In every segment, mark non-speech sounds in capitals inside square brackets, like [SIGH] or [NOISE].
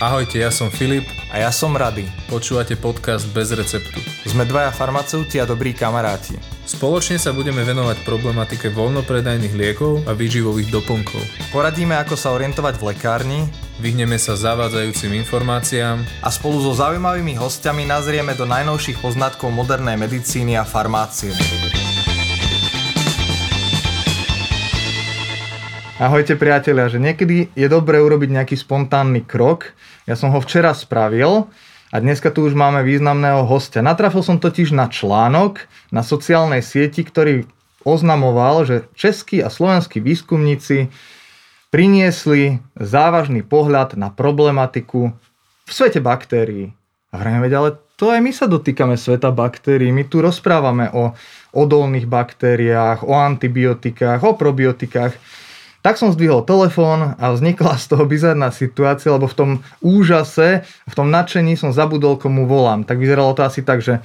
Ahojte, ja som Filip. A ja som Rady. Počúvate podcast Bez receptu. Sme dvaja farmaceuti a dobrí kamaráti. Spoločne sa budeme venovať problematike voľnopredajných liekov a výživových doplnkov. Poradíme, ako sa orientovať v lekárni, Vyhneme sa zavádzajúcim informáciám a spolu so zaujímavými hostiami nazrieme do najnovších poznatkov modernej medicíny a farmácie. Ahojte priatelia, že niekedy je dobré urobiť nejaký spontánny krok. Ja som ho včera spravil a dneska tu už máme významného hostia. Natrafil som totiž na článok na sociálnej sieti, ktorý oznamoval, že českí a slovenskí výskumníci priniesli závažný pohľad na problematiku v svete baktérií. A vrajme, ale to aj my sa dotýkame sveta baktérií. My tu rozprávame o odolných baktériách, o antibiotikách, o probiotikách. Tak som zdvihol telefón a vznikla z toho bizarná situácia, lebo v tom úžase, v tom nadšení som zabudol, komu volám. Tak vyzeralo to asi tak, že e,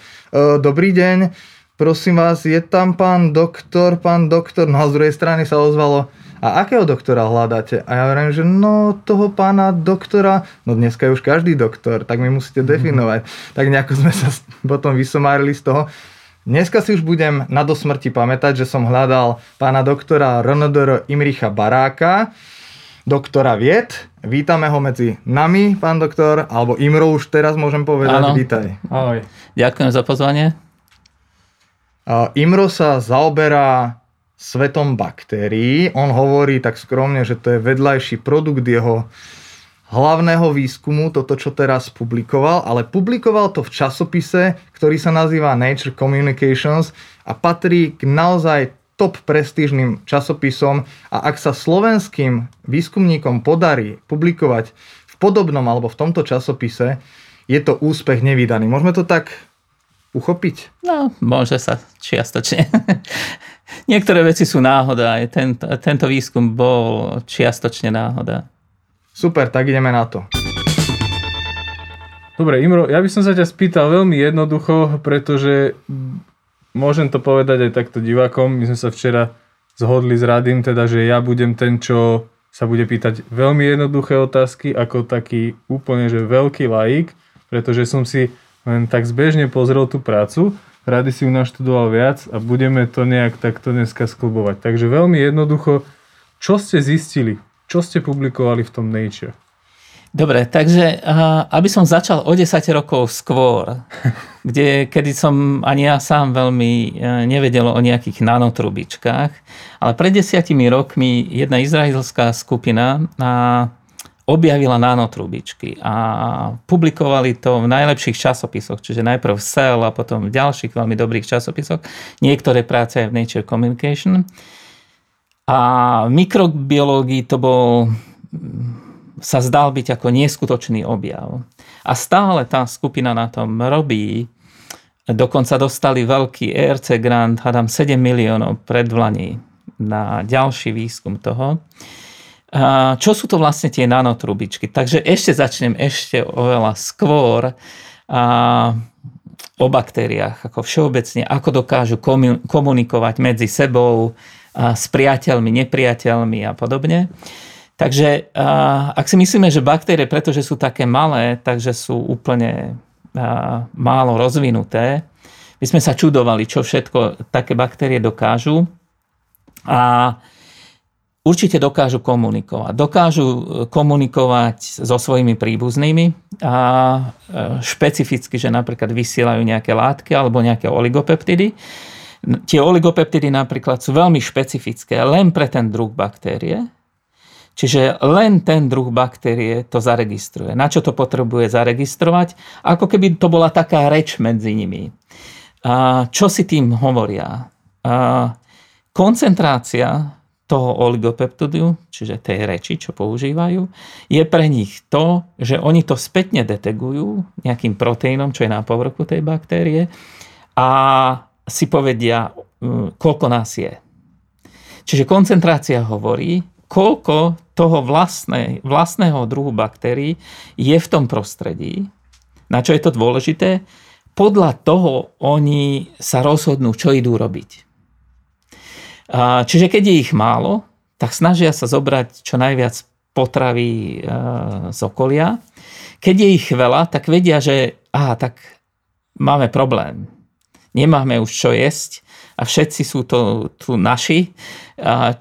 dobrý deň, prosím vás, je tam pán doktor, pán doktor, no a z druhej strany sa ozvalo, a akého doktora hľadáte? A ja hovorím, že no toho pána doktora, no dneska je už každý doktor, tak mi musíte definovať. Tak nejako sme sa potom vysomárili z toho. Dneska si už budem na dosmrti pamätať, že som hľadal pána doktora RNDR Imricha Baráka, doktora vied. Vítame ho medzi nami, pán doktor, alebo Imro už teraz môžem povedať. Áno. Vítaj. Ahoj. Ďakujem za pozvanie. Imro sa zaoberá svetom baktérií. On hovorí tak skromne, že to je vedľajší produkt jeho hlavného výskumu, toto čo teraz publikoval, ale publikoval to v časopise, ktorý sa nazýva Nature Communications a patrí k naozaj top prestížnym časopisom a ak sa slovenským výskumníkom podarí publikovať v podobnom alebo v tomto časopise, je to úspech nevydaný. Môžeme to tak uchopiť? No, môže sa čiastočne. [LAUGHS] Niektoré veci sú náhoda, aj tento, tento výskum bol čiastočne náhoda. Super, tak ideme na to. Dobre, Imro, ja by som sa ťa spýtal veľmi jednoducho, pretože môžem to povedať aj takto divákom. My sme sa včera zhodli s Radím, teda, že ja budem ten, čo sa bude pýtať veľmi jednoduché otázky, ako taký úplne, že veľký laik, pretože som si len tak zbežne pozrel tú prácu, Rady si ju naštudoval viac a budeme to nejak takto dneska sklubovať. Takže veľmi jednoducho, čo ste zistili čo ste publikovali v tom Nature? Dobre, takže aby som začal o 10 rokov skôr, [LAUGHS] kde, kedy som ani ja sám veľmi e, nevedel o nejakých nanotrubičkách, ale pred desiatimi rokmi jedna izraelská skupina objavila nanotrubičky a publikovali to v najlepších časopisoch, čiže najprv v Cell a potom v ďalších veľmi dobrých časopisoch, niektoré práce aj v Nature Communication. A v mikrobiológii to bol, sa zdal byť ako neskutočný objav. A stále tá skupina na tom robí. Dokonca dostali veľký ERC grant, hádam 7 miliónov predvlaní na ďalší výskum toho. Čo sú to vlastne tie nanotrubičky? Takže ešte začnem ešte oveľa skôr a o baktériách, ako všeobecne, ako dokážu komunikovať medzi sebou, s priateľmi, nepriateľmi a podobne. Takže ak si myslíme, že baktérie, pretože sú také malé, takže sú úplne málo rozvinuté, my sme sa čudovali, čo všetko také baktérie dokážu. A určite dokážu komunikovať. Dokážu e, komunikovať so svojimi príbuznými a e, špecificky, že napríklad vysielajú nejaké látky alebo nejaké oligopeptidy Tie oligopeptidy napríklad sú veľmi špecifické len pre ten druh baktérie, Čiže len ten druh baktérie to zaregistruje. Na čo to potrebuje zaregistrovať? Ako keby to bola taká reč medzi nimi. Čo si tým hovoria? Koncentrácia toho oligopeptidu, čiže tej reči, čo používajú, je pre nich to, že oni to spätne detegujú nejakým proteínom, čo je na povrchu tej baktérie a si povedia, mm, koľko nás je. Čiže koncentrácia hovorí, koľko toho vlastné, vlastného druhu baktérií je v tom prostredí. Na čo je to dôležité? Podľa toho oni sa rozhodnú, čo idú robiť. Čiže keď je ich málo, tak snažia sa zobrať čo najviac potravy e, z okolia. keď je ich veľa, tak vedia, že aha, tak máme problém. Nemáme už čo jesť a všetci sú to tu naši.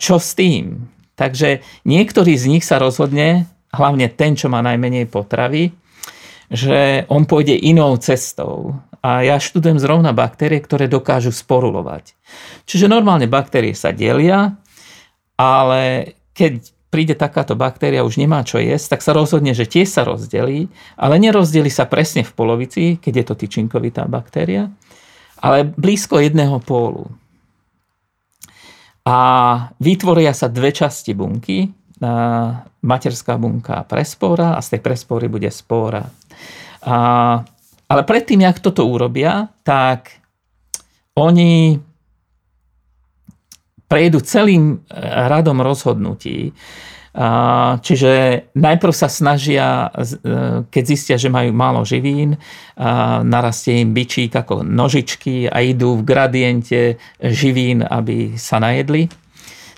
Čo s tým? Takže niektorý z nich sa rozhodne, hlavne ten, čo má najmenej potravy, že on pôjde inou cestou. A ja študujem zrovna baktérie, ktoré dokážu sporulovať. Čiže normálne baktérie sa delia, ale keď príde takáto baktéria, už nemá čo jesť, tak sa rozhodne, že tiež sa rozdelí, ale nerozdeli sa presne v polovici, keď je to tyčinkovitá baktéria, ale blízko jedného pólu. A vytvoria sa dve časti bunky, materská bunka a prespora a z tej prespory bude spóra. A, ale predtým, jak toto urobia, tak oni prejdú celým e, radom rozhodnutí. Čiže najprv sa snažia, e, keď zistia, že majú málo živín, narastie im bičík ako nožičky a idú v gradiente živín, aby sa najedli.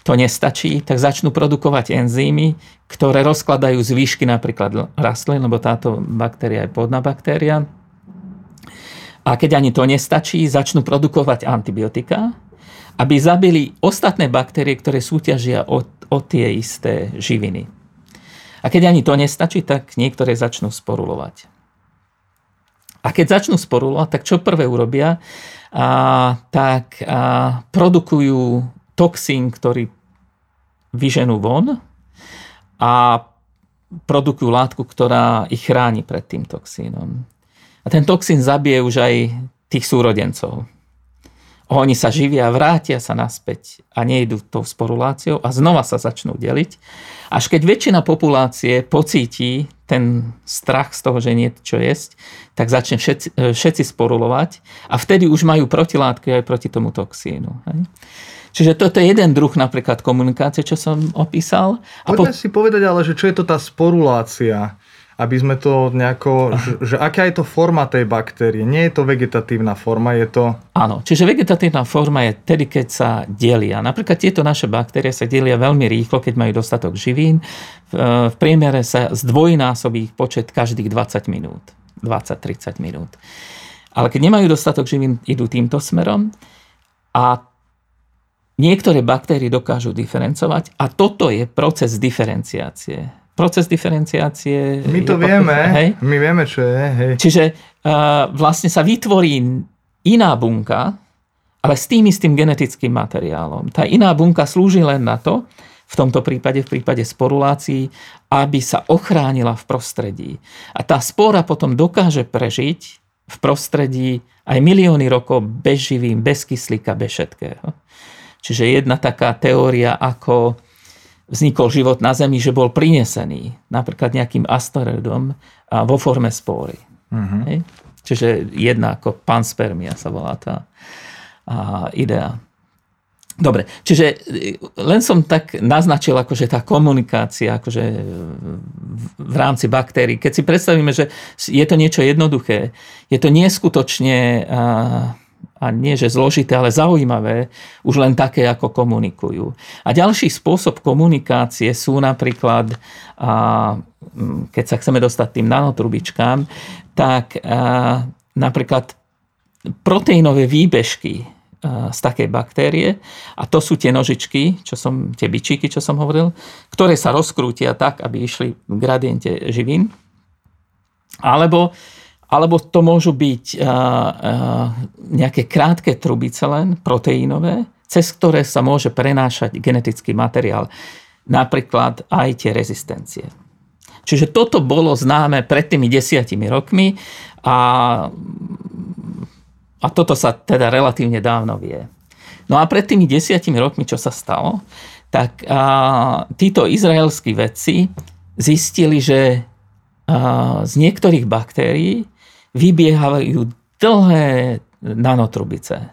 To nestačí, tak začnú produkovať enzymy, ktoré rozkladajú zvýšky napríklad rastlín, lebo táto baktéria je podná baktéria. A keď ani to nestačí, začnú produkovať antibiotika, aby zabili ostatné baktérie, ktoré súťažia o, o tie isté živiny. A keď ani to nestačí, tak niektoré začnú sporulovať. A keď začnú sporulovať, tak čo prvé urobia? A, tak a, produkujú toxín, ktorý vyženú von a produkujú látku, ktorá ich chráni pred tým toxínom. A ten toxín zabije už aj tých súrodencov. Oni sa živia, vrátia sa naspäť a nejdú tou sporuláciou a znova sa začnú deliť. Až keď väčšina populácie pocíti ten strach z toho, že nie je čo jesť, tak začne všetci, e, všetci sporulovať a vtedy už majú protilátky aj proti tomu toxínu. Hej? Čiže toto je jeden druh napríklad komunikácie, čo som opísal. A Poďme po... si povedať ale, že čo je to tá sporulácia? Aby sme to nejako, že, že aká je to forma tej baktérie. Nie je to vegetatívna forma, je to... Áno, čiže vegetatívna forma je tedy, keď sa delia. Napríklad tieto naše baktérie sa delia veľmi rýchlo, keď majú dostatok živín. V priemere sa zdvojnásobí ich počet každých 20 minút. 20-30 minút. Ale keď nemajú dostatok živín, idú týmto smerom a niektoré baktérie dokážu diferencovať a toto je proces diferenciácie proces diferenciácie. My to vieme, hej? my vieme, čo je. Hej. Čiže uh, vlastne sa vytvorí iná bunka, ale s tým istým genetickým materiálom. Tá iná bunka slúži len na to, v tomto prípade, v prípade sporulácií, aby sa ochránila v prostredí. A tá spora potom dokáže prežiť v prostredí aj milióny rokov bez živín, bez kyslíka, bez všetkého. Čiže jedna taká teória, ako vznikol život na Zemi, že bol prinesený napríklad nejakým asteroidom vo forme spóry. Uh-huh. Hej? Čiže jedna ako panspermia sa volá tá a, idea. Dobre, čiže e, len som tak naznačil, akože tá komunikácia akože v rámci baktérií. Keď si predstavíme, že je to niečo jednoduché, je to neskutočne a nie že zložité, ale zaujímavé, už len také, ako komunikujú. A ďalší spôsob komunikácie sú napríklad, a, keď sa chceme dostať tým nanotrubičkám, tak a, napríklad proteínové výbežky z takej baktérie a to sú tie nožičky, čo som, tie bičíky, čo som hovoril, ktoré sa rozkrútia tak, aby išli v gradiente živín. Alebo alebo to môžu byť uh, uh, nejaké krátke trubice len, proteínové, cez ktoré sa môže prenášať genetický materiál. Napríklad aj tie rezistencie. Čiže toto bolo známe pred tými desiatimi rokmi a, a toto sa teda relatívne dávno vie. No a pred tými desiatimi rokmi, čo sa stalo, tak a, títo izraelskí vedci zistili, že a, z niektorých baktérií vybiehajú dlhé nanotrubice.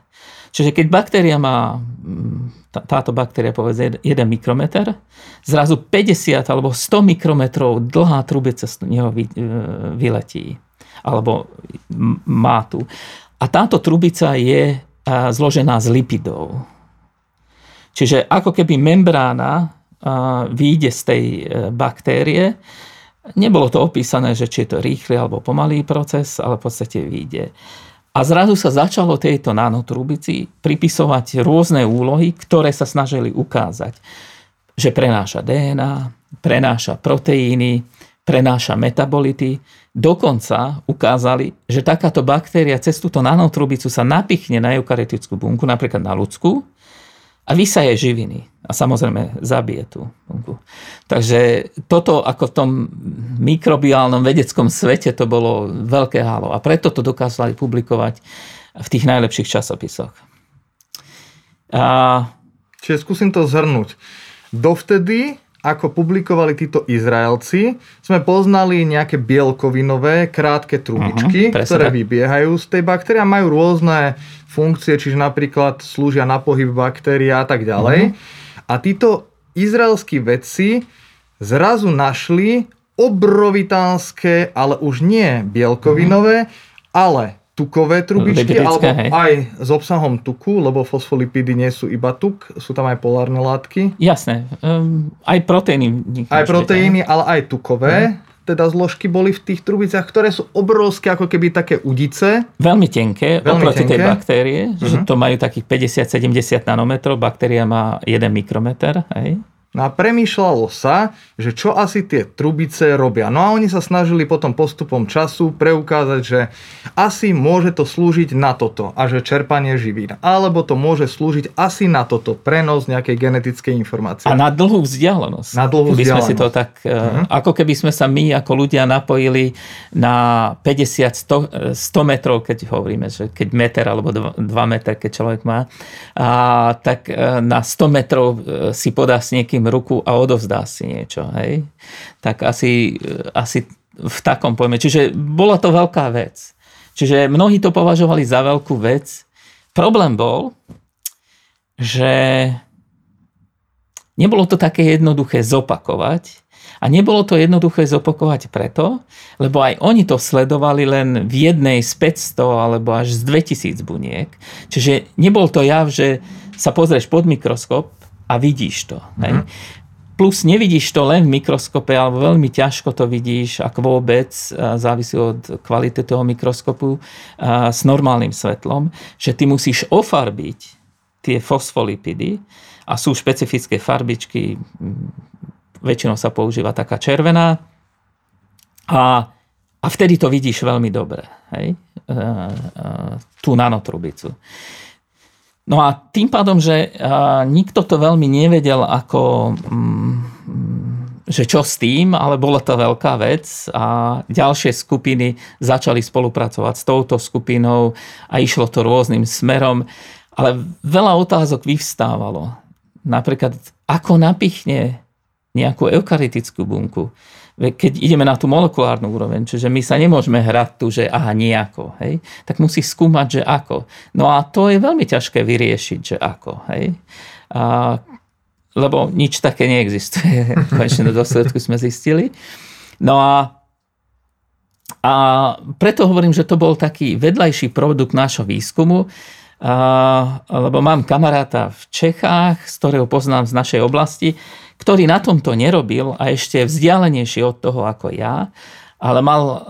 Čiže keď baktéria má, mm, táto baktéria povedzme 1 mikrometer, zrazu 50 alebo 100 mikrometrov dlhá trubica z neho e, vyletí. Alebo má tu. A táto trubica je zložená z lipidov. Čiže ako keby membrána vyjde z tej e, baktérie Nebolo to opísané, že či je to rýchly alebo pomalý proces, ale v podstate vyjde. A zrazu sa začalo tejto nanotrubici pripisovať rôzne úlohy, ktoré sa snažili ukázať, že prenáša DNA, prenáša proteíny, prenáša metabolity. Dokonca ukázali, že takáto baktéria cez túto nanotrubicu sa napichne na eukarytickú bunku, napríklad na ľudskú, a vysaje živiny. A samozrejme zabije tú bunku. Takže toto ako v tom mikrobiálnom vedeckom svete to bolo veľké halo. A preto to dokázali publikovať v tých najlepších časopisoch. A... Čiže skúsim to zhrnúť. Dovtedy, ako publikovali títo Izraelci, sme poznali nejaké bielkovinové krátke trubičky, uh-huh, ktoré vybiehajú z tej baktérie a majú rôzne funkcie, čiže napríklad slúžia na pohyb baktérií a tak ďalej. Uh-huh. A títo izraelskí vedci zrazu našli obrovitánske, ale už nie bielkovinové, uh-huh. ale tukové trubičky, alebo hej. aj s obsahom tuku, lebo fosfolipidy nie sú iba tuk, sú tam aj polárne látky. Jasné, um, aj proteíny. Aj proteíny, ale aj tukové. Uh-huh teda zložky boli v tých trubiciach, ktoré sú obrovské, ako keby také udice. Veľmi tenké, Veľmi oproti tenké. tej baktérie, uh-huh. že mhm. to majú takých 50-70 nanometrov, baktéria má 1 mikrometer. Hej. No a premýšľalo sa, že čo asi tie trubice robia. No a oni sa snažili potom postupom času preukázať, že asi môže to slúžiť na toto a že čerpanie živín. Alebo to môže slúžiť asi na toto, prenos nejakej genetickej informácie. A na dlhú vzdialenosť. Na dlhú keby vzdialenosť. Sme si to tak, uh-huh. Ako keby sme sa my ako ľudia napojili na 50-100 100 metrov, keď hovoríme, že keď meter alebo 2 meter, keď človek má, a, tak e, na 100 metrov e, si podá s niekým im ruku a odovzdá si niečo. Hej? Tak asi, asi v takom pojme. Čiže bola to veľká vec. Čiže mnohí to považovali za veľkú vec. Problém bol, že nebolo to také jednoduché zopakovať. A nebolo to jednoduché zopakovať preto, lebo aj oni to sledovali len v jednej z 500 alebo až z 2000 buniek. Čiže nebol to jav, že sa pozrieš pod mikroskop a vidíš to. Mm-hmm. Hej? Mhm. Plus nevidíš to len v mikroskope, alebo veľmi ťažko to vidíš, ak vôbec, závisí od kvality toho mikroskopu, s normálnym svetlom, že ty musíš ofarbiť tie fosfolipidy a sú špecifické farbičky, väčšinou sa používa taká červená a, a vtedy to vidíš veľmi dobre, hej? tú nanotrubicu. No a tým pádom, že nikto to veľmi nevedel ako mm, že čo s tým, ale bola to veľká vec a ďalšie skupiny začali spolupracovať s touto skupinou a išlo to rôznym smerom, ale veľa otázok vyvstávalo. Napríklad, ako napichne nejakú eukarytickú bunku keď ideme na tú molekulárnu úroveň, čiže my sa nemôžeme hrať tu, že aha, nejako, hej, tak musí skúmať, že ako. No a to je veľmi ťažké vyriešiť, že ako, hej. A, lebo nič také neexistuje. [LAUGHS] Konečne do dôsledku sme zistili. No a, a preto hovorím, že to bol taký vedľajší produkt nášho výskumu, lebo mám kamaráta v Čechách, z ktorého poznám z našej oblasti, ktorý na tomto nerobil a ešte vzdialenejší od toho ako ja, ale mal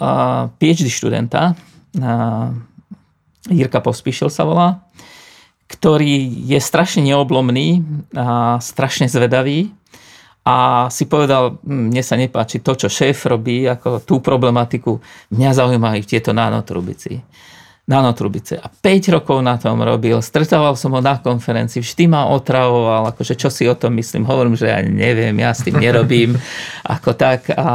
PhD študenta, Jirka Pospíšil sa volá, ktorý je strašne neoblomný a strašne zvedavý a si povedal, hm, mne sa nepáči to, čo šéf robí, ako tú problematiku, mňa zaujímajú tieto nanotrubici nanotrubice. A 5 rokov na tom robil, stretával som ho na konferencii, vždy ma otravoval, akože čo si o tom myslím, hovorím, že ja neviem, ja s tým nerobím, [LAUGHS] ako tak. A,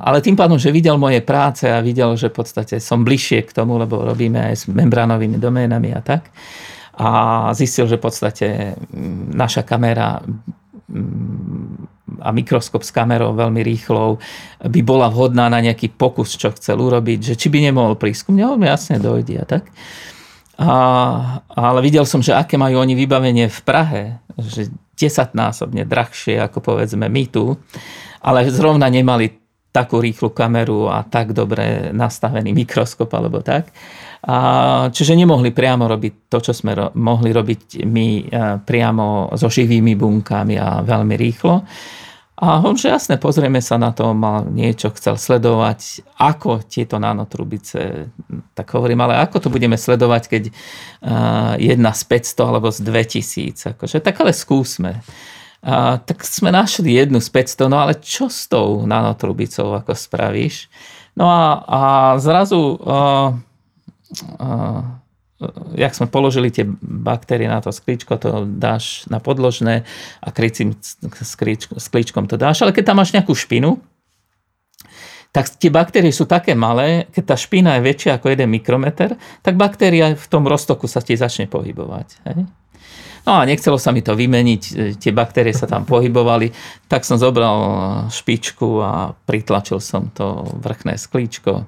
ale tým pádom, že videl moje práce a videl, že v podstate som bližšie k tomu, lebo robíme aj s membránovými doménami a tak. A zistil, že v podstate naša kamera a mikroskop s kamerou veľmi rýchlou by bola vhodná na nejaký pokus, čo chcel urobiť, že či by nemohol prísť ku mne, jasne dojde a tak. A, ale videl som, že aké majú oni vybavenie v Prahe, že desaťnásobne drahšie ako povedzme my tu, ale zrovna nemali takú rýchlu kameru a tak dobre nastavený mikroskop alebo tak. A, čiže nemohli priamo robiť to, čo sme ro- mohli robiť my priamo so živými bunkami a veľmi rýchlo. A on, že jasne, pozrieme sa na to, mal niečo, chcel sledovať, ako tieto nanotrubice, tak hovorím, ale ako to budeme sledovať, keď jedna z 500 alebo z 2000, akože, tak ale skúsme. A, tak sme našli jednu z 500, no ale čo s tou nanotrubicou, ako spravíš? No a, a zrazu, a, a, jak sme položili tie baktérie na to sklíčko, to dáš na podložné a krycím sklíčkom to dáš, ale keď tam máš nejakú špinu, tak tie baktérie sú také malé, keď tá špina je väčšia ako 1 mikrometer, tak baktéria v tom roztoku sa ti začne pohybovať. Hej? No a nechcelo sa mi to vymeniť, e, tie baktérie sa tam pohybovali, tak som zobral špičku a pritlačil som to vrchné sklíčko.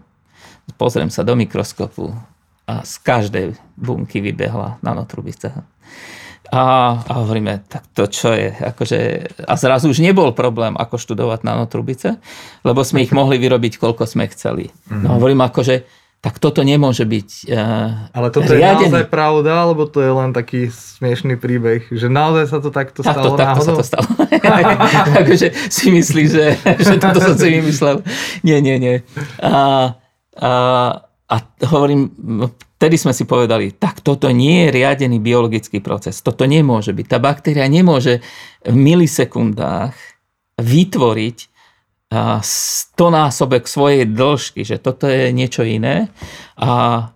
Pozriem sa do mikroskopu a z každej bunky vybehla nanotrubica. A, a hovoríme, tak to čo je? Akože, a zrazu už nebol problém, ako študovať nanotrubice, lebo sme ich mohli vyrobiť, koľko sme chceli. No hovorím, akože tak toto nemôže byť uh, Ale toto riadený. je naozaj pravda, alebo to je len taký smiešný príbeh, že naozaj sa to takto stalo takto, takto sa to stalo. Takže [LAUGHS] si myslíš, že, že toto som si vymyslel. Nie, nie, nie. A, a, a hovorím, vtedy sme si povedali, tak toto nie je riadený biologický proces. Toto nemôže byť. Tá baktéria nemôže v milisekundách vytvoriť stonásobek svojej dĺžky, že toto je niečo iné. A,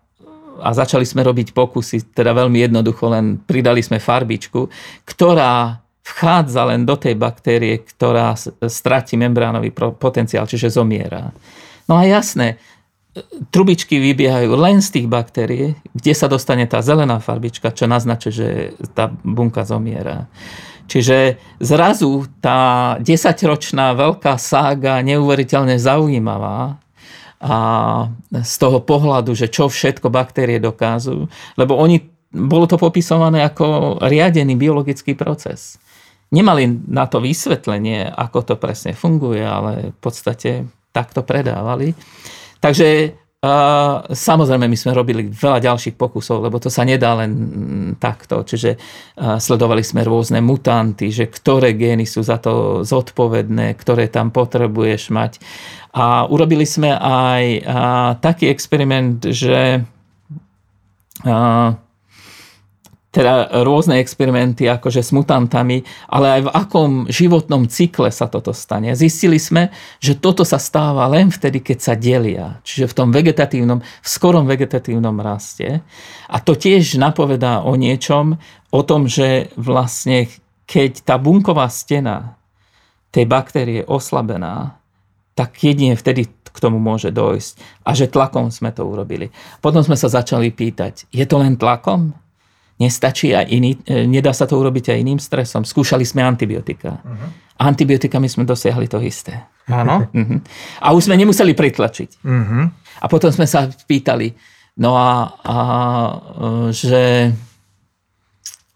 a začali sme robiť pokusy, teda veľmi jednoducho, len pridali sme farbičku, ktorá vchádza len do tej baktérie, ktorá stratí membránový potenciál, čiže zomiera. No a jasné, trubičky vybiehajú len z tých baktérií, kde sa dostane tá zelená farbička, čo naznačuje, že tá bunka zomiera. Čiže zrazu tá desaťročná veľká sága neuveriteľne zaujímavá a z toho pohľadu, že čo všetko baktérie dokážu, lebo oni, bolo to popisované ako riadený biologický proces. Nemali na to vysvetlenie, ako to presne funguje, ale v podstate takto predávali. Takže Samozrejme, my sme robili veľa ďalších pokusov, lebo to sa nedá len takto. Čiže sledovali sme rôzne mutanty, že ktoré gény sú za to zodpovedné, ktoré tam potrebuješ mať. A urobili sme aj taký experiment, že teda rôzne experimenty akože s mutantami, ale aj v akom životnom cykle sa toto stane. Zistili sme, že toto sa stáva len vtedy, keď sa delia. Čiže v tom vegetatívnom, v skorom vegetatívnom raste. A to tiež napovedá o niečom, o tom, že vlastne keď tá bunková stena tej baktérie je oslabená, tak jedine vtedy k tomu môže dojsť. A že tlakom sme to urobili. Potom sme sa začali pýtať, je to len tlakom? Nestačí aj iný, e, nedá sa to urobiť aj iným stresom. Skúšali sme antibiotika. Uh-huh. Antibiotikami sme dosiahli to isté. Áno. Uh-huh. A už sme nemuseli pritlačiť. Uh-huh. A potom sme sa pýtali, no a, a že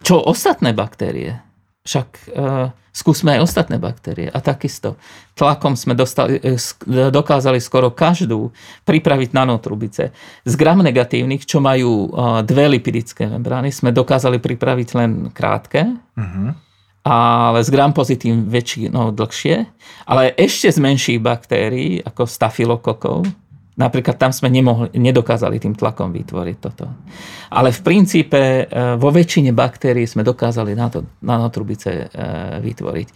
čo ostatné baktérie? Však uh, skúsme aj ostatné baktérie. A takisto tlakom sme dostali, e, dokázali skoro každú pripraviť nanotrubice. Z gram negatívnych, čo majú e, dve lipidické membrány, sme dokázali pripraviť len krátke. Uh-huh. Ale z gram pozitív väčšinou dlhšie. Ale ešte z menších baktérií, ako stafilokokov, Napríklad tam sme nemohli, nedokázali tým tlakom vytvoriť toto. Ale v princípe e, vo väčšine baktérií sme dokázali na to, nanotrubice e, vytvoriť.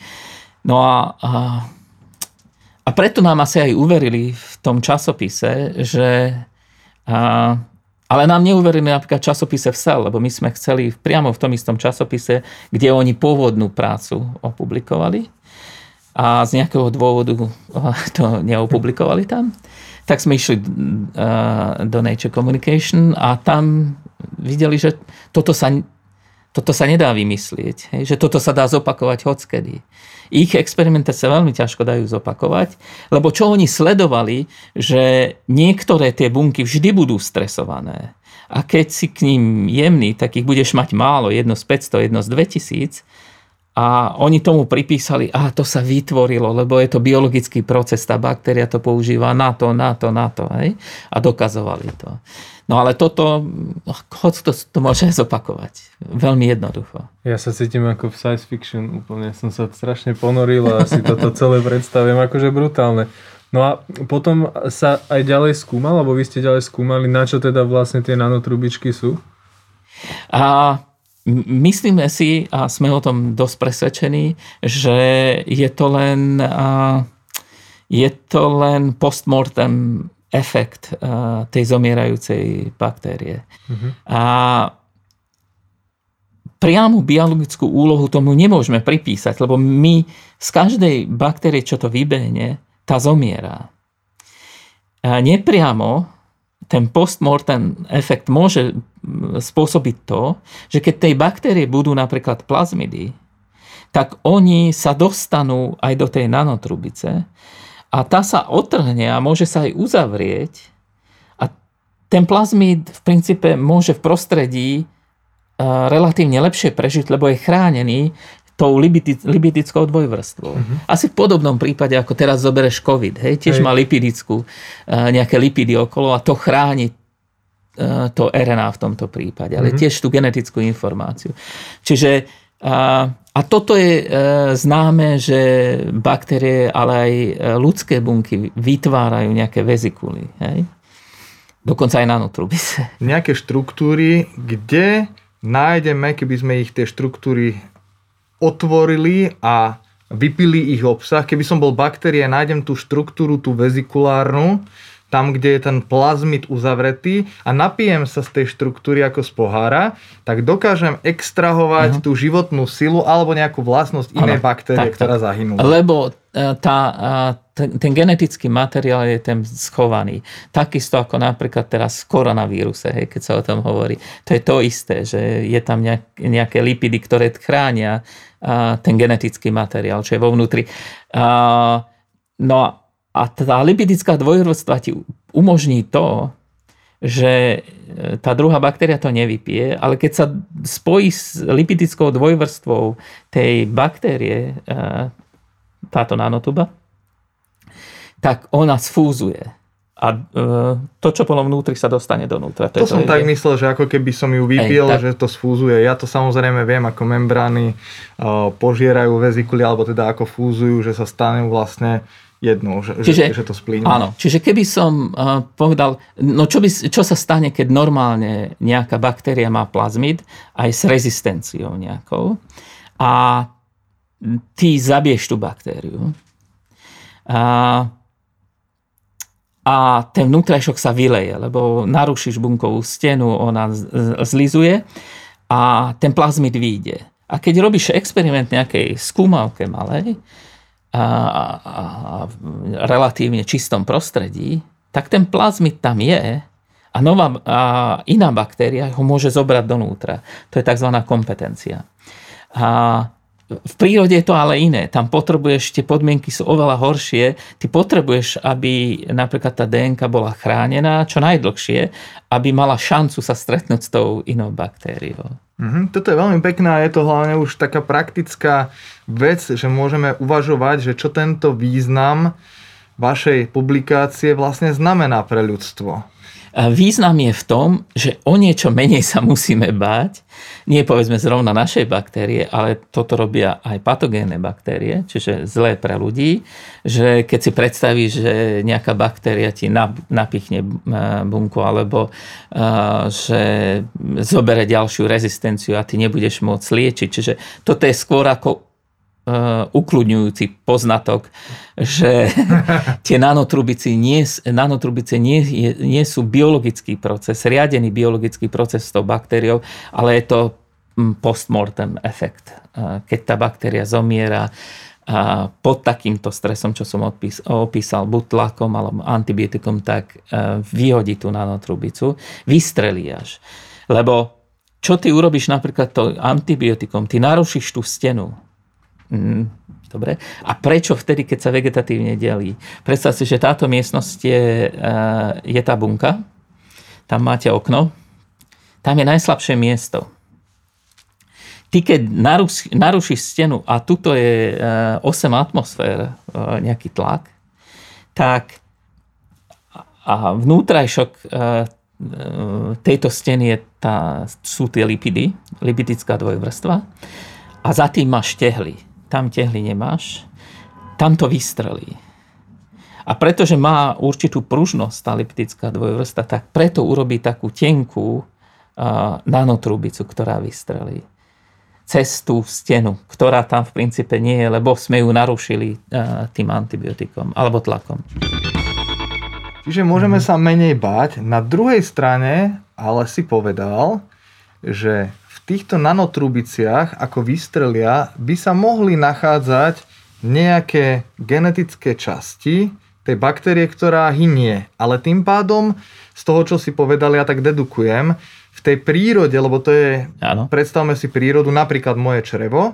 No a, a, a preto nám asi aj uverili v tom časopise, že a, ale nám neuverili napríklad časopise v SEL, lebo my sme chceli priamo v tom istom časopise, kde oni pôvodnú prácu opublikovali a z nejakého dôvodu [LAUGHS] to neopublikovali tam tak sme išli uh, do Nature Communication a tam videli, že toto sa, toto sa nedá vymyslieť, hej, že toto sa dá zopakovať hockedy. Ich experimenty sa veľmi ťažko dajú zopakovať, lebo čo oni sledovali, že niektoré tie bunky vždy budú stresované. A keď si k ním jemný, tak ich budeš mať málo, jedno z 500, jedno z 2000, a oni tomu pripísali, a to sa vytvorilo, lebo je to biologický proces, tá baktéria to používa na to, na to, na to. Hej? A dokazovali to. No ale toto, hoď to, to môže zopakovať. Veľmi jednoducho. Ja sa cítim ako v science fiction úplne. Som sa strašne ponoril a si toto celé predstavujem akože brutálne. No a potom sa aj ďalej skúmal, alebo vy ste ďalej skúmali, na čo teda vlastne tie nanotrubičky sú? A Myslíme si, a sme o tom dosť presvedčení, že je to len, je to len postmortem efekt tej zomierajúcej baktérie. Uh-huh. A priamu biologickú úlohu tomu nemôžeme pripísať, lebo my z každej baktérie, čo to vybehne, tá zomiera. A nepriamo ten postmortem efekt môže spôsobiť to, že keď tej baktérie budú napríklad plazmidy, tak oni sa dostanú aj do tej nanotrubice a tá sa otrhne a môže sa aj uzavrieť a ten plazmid v princípe môže v prostredí relatívne lepšie prežiť, lebo je chránený tou lipidickou dvojvrstvou. Uh-huh. Asi v podobnom prípade, ako teraz zobereš COVID. Hej? Tiež hej. má lipidickú, eh, nejaké lipidy okolo a to chráni to RNA v tomto prípade, ale uh-huh. tiež tú genetickú informáciu. Čiže a, a toto je e, známe, že baktérie, ale aj ľudské bunky vytvárajú nejaké vezikuly. Hej? Dokonca aj nanotrubice. [LAUGHS] Nejaké štruktúry, kde nájdeme, keby sme ich tie štruktúry otvorili a vypili ich obsah. Keby som bol baktéria, nájdem tú štruktúru, tú vezikulárnu, tam, kde je ten plazmid uzavretý a napijem sa z tej štruktúry ako z pohára, tak dokážem extrahovať uh-huh. tú životnú silu alebo nejakú vlastnosť inej baktérie, tak, ktorá zahynula. Lebo e, tá, ten, ten genetický materiál je ten schovaný. Takisto ako napríklad teraz v koronavíruse, hej, keď sa o tom hovorí. To je to isté, že je tam nejak, nejaké lipidy, ktoré chránia ten genetický materiál, čo je vo vnútri. No a tá lipidická dvojvrstva ti umožní to, že e, tá druhá baktéria to nevypije, ale keď sa spojí s lipidickou dvojvrstvou tej baktérie, e, táto nanotuba, tak ona sfúzuje a e, to, čo bolo vnútri, sa dostane donútra. To, to som to tak je... myslel, že ako keby som ju vypil, Ej, tak... že to sfúzuje. Ja to samozrejme viem, ako membrány požierajú vezikuly, alebo teda ako fúzujú, že sa stanú vlastne jednou, že, čiže, že, to splínu. Áno, čiže keby som uh, povedal, no čo, by, čo sa stane, keď normálne nejaká baktéria má plazmid aj s rezistenciou nejakou a ty zabiješ tú baktériu. A a ten vnútrajšok sa vyleje, lebo narušíš bunkovú stenu, ona zlizuje a ten plazmid vyjde. A keď robíš experiment nejakej skúmavke malej, a, a, a relatívne čistom prostredí, tak ten plazmid tam je a, nová, a iná baktéria ho môže zobrať donútra. To je tzv. kompetencia. A v prírode je to ale iné. Tam potrebuješ, tie podmienky sú oveľa horšie. Ty potrebuješ, aby napríklad tá DNK bola chránená čo najdlhšie, aby mala šancu sa stretnúť s tou inou baktériou. Mm-hmm, toto je veľmi pekné a je to hlavne už taká praktická vec, že môžeme uvažovať, že čo tento význam vašej publikácie vlastne znamená pre ľudstvo. Význam je v tom, že o niečo menej sa musíme báť. Nie povedzme zrovna našej baktérie, ale toto robia aj patogénne baktérie, čiže zlé pre ľudí. Že keď si predstavíš, že nejaká baktéria ti napichne e, bunku alebo e, že zobere ďalšiu rezistenciu a ty nebudeš môcť liečiť. Čiže toto je skôr ako Uh, ukludňujúci poznatok, že [LAUGHS] tie nanotrubice nie, nanotrubice nie, nie sú biologický proces, riadený biologický proces s tou baktériou, ale je to hm, postmortem efekt. Uh, keď tá baktéria zomiera uh, pod takýmto stresom, čo som opísal, buď tlakom alebo antibiotikom, tak vyhodí tú nanotrubicu, vystrelí až. Lebo čo ty urobíš napríklad to antibiotikom? Ty narušíš tú stenu Mm, dobre. A prečo vtedy, keď sa vegetatívne delí? Predstav si, že táto miestnosť je, eh, je tá bunka, tam máte okno, tam je najslabšie miesto. ty keď naruš, narušíš stenu a tuto je 8 atmosfér nejaký tlak, tak a vnútrajšok tejto steny je tá, sú tie lipidy, lipidická dvojvrstva a za tým máš tehly. Tam tehly nemáš, tam to vystrelí. A pretože má určitú pružnosť tá lipidická dvojvrstva, tak preto urobí takú tenkú uh, nanotrubicu, ktorá vystrelí cez tú stenu, ktorá tam v princípe nie je, lebo sme ju narušili uh, tým antibiotikom alebo tlakom. Čiže môžeme sa menej báť. Na druhej strane ale si povedal, že týchto nanotrubiciach, ako vystrelia, by sa mohli nachádzať nejaké genetické časti, tej baktérie, ktorá hynie. Ale tým pádom, z toho, čo si povedali, ja tak dedukujem, v tej prírode, lebo to je, ano. predstavme si prírodu, napríklad moje črevo,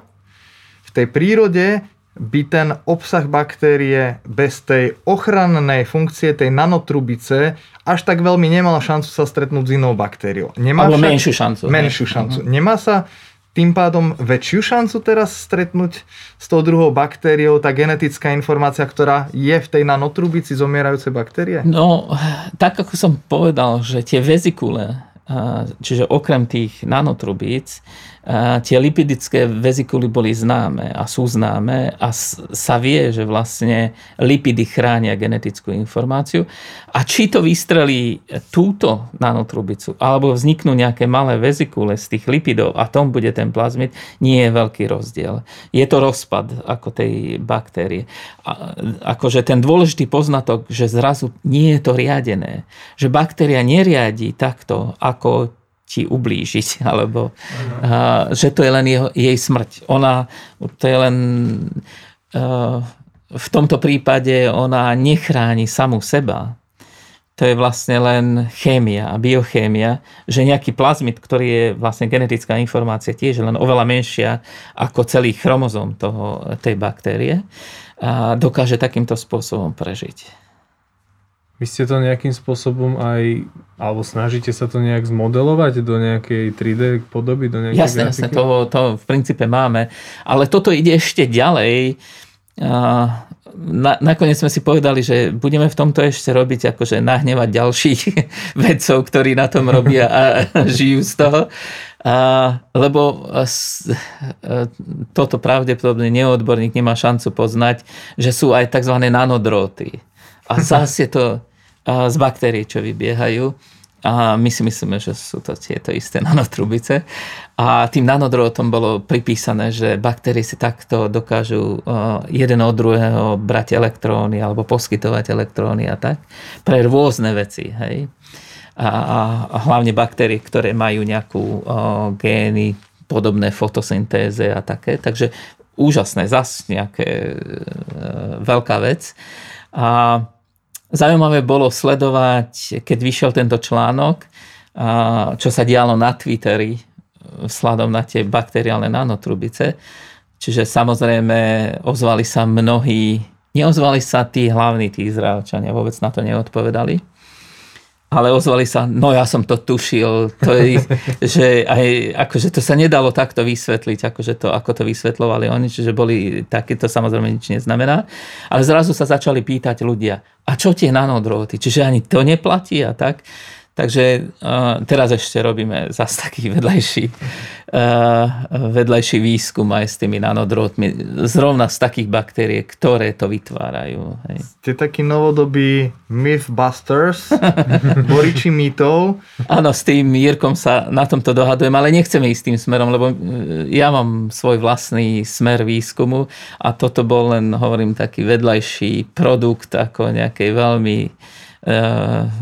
v tej prírode by ten obsah baktérie bez tej ochrannej funkcie tej nanotrubice až tak veľmi nemal šancu sa stretnúť s inou baktériou. Nemá Alebo však, menšiu šancu. Menšiu šancu. Uh-huh. Nemá sa tým pádom väčšiu šancu teraz stretnúť s tou druhou baktériou, tá genetická informácia, ktorá je v tej nanotrubici zomierajúcej baktérie? No, tak ako som povedal, že tie vezikule, čiže okrem tých nanotrubíc, tie lipidické vezikuly boli známe a sú známe a sa vie, že vlastne lipidy chránia genetickú informáciu. A či to vystrelí túto nanotrubicu, alebo vzniknú nejaké malé vezikule z tých lipidov a tom bude ten plazmid, nie je veľký rozdiel. Je to rozpad ako tej baktérie. A, akože ten dôležitý poznatok, že zrazu nie je to riadené. Že baktéria neriadí takto, ako ti ublížiť, [LAUGHS] alebo uh, že to je len jeho, jej smrť. Ona, to je len uh, v tomto prípade ona nechráni samú seba. To je vlastne len chémia biochémia, že nejaký plazmid, ktorý je vlastne genetická informácia tiež len oveľa menšia ako celý chromozom toho, tej baktérie, a dokáže takýmto spôsobom prežiť. Vy ste to nejakým spôsobom aj, alebo snažíte sa to nejak zmodelovať do nejakej 3D podoby, do nejakej Jasne, jasne, to, to v princípe máme. Ale toto ide ešte ďalej. Na, nakoniec sme si povedali, že budeme v tomto ešte robiť, akože nahnevať ďalších [LAUGHS] vedcov, ktorí na tom robia a [LAUGHS] žijú z toho. A, lebo toto pravdepodobne neodborník nemá šancu poznať, že sú aj tzv. nanodróty. A [LAUGHS] zase je to z baktérií, čo vybiehajú. A my si myslíme, že sú to tieto isté nanotrubice. A tým nanodrotom bolo pripísané, že baktérie si takto dokážu jeden od druhého brať elektróny alebo poskytovať elektróny a tak pre rôzne veci. Hej? A, a hlavne baktérie, ktoré majú nejakú o, gény podobné fotosyntéze a také. Takže úžasné, zas nejaké e, veľká vec. A Zaujímavé bolo sledovať, keď vyšiel tento článok, čo sa dialo na Twitteri vzhľadom na tie bakteriálne nanotrubice. Čiže samozrejme ozvali sa mnohí, neozvali sa tí hlavní, tí Izraelčania, vôbec na to neodpovedali ale ozvali sa, no ja som to tušil, to je, [LAUGHS] že aj, akože to sa nedalo takto vysvetliť, akože to, ako to vysvetlovali oni, čiže boli také, to samozrejme nič neznamená. Ale zrazu sa začali pýtať ľudia, a čo tie nanodróty, čiže ani to neplatí a tak. Takže uh, teraz ešte robíme zase taký vedľajší, uh, vedľajší výskum aj s tými nanodrotmi, zrovna z takých baktérií, ktoré to vytvárajú. Hej. Ste takí novodobí mythbusters, [LAUGHS] boriči mýtov. Áno, s tým Jirkom sa na tomto dohadujem, ale nechceme ísť tým smerom, lebo ja mám svoj vlastný smer výskumu a toto bol len, hovorím, taký vedľajší produkt ako nejakej veľmi Eh,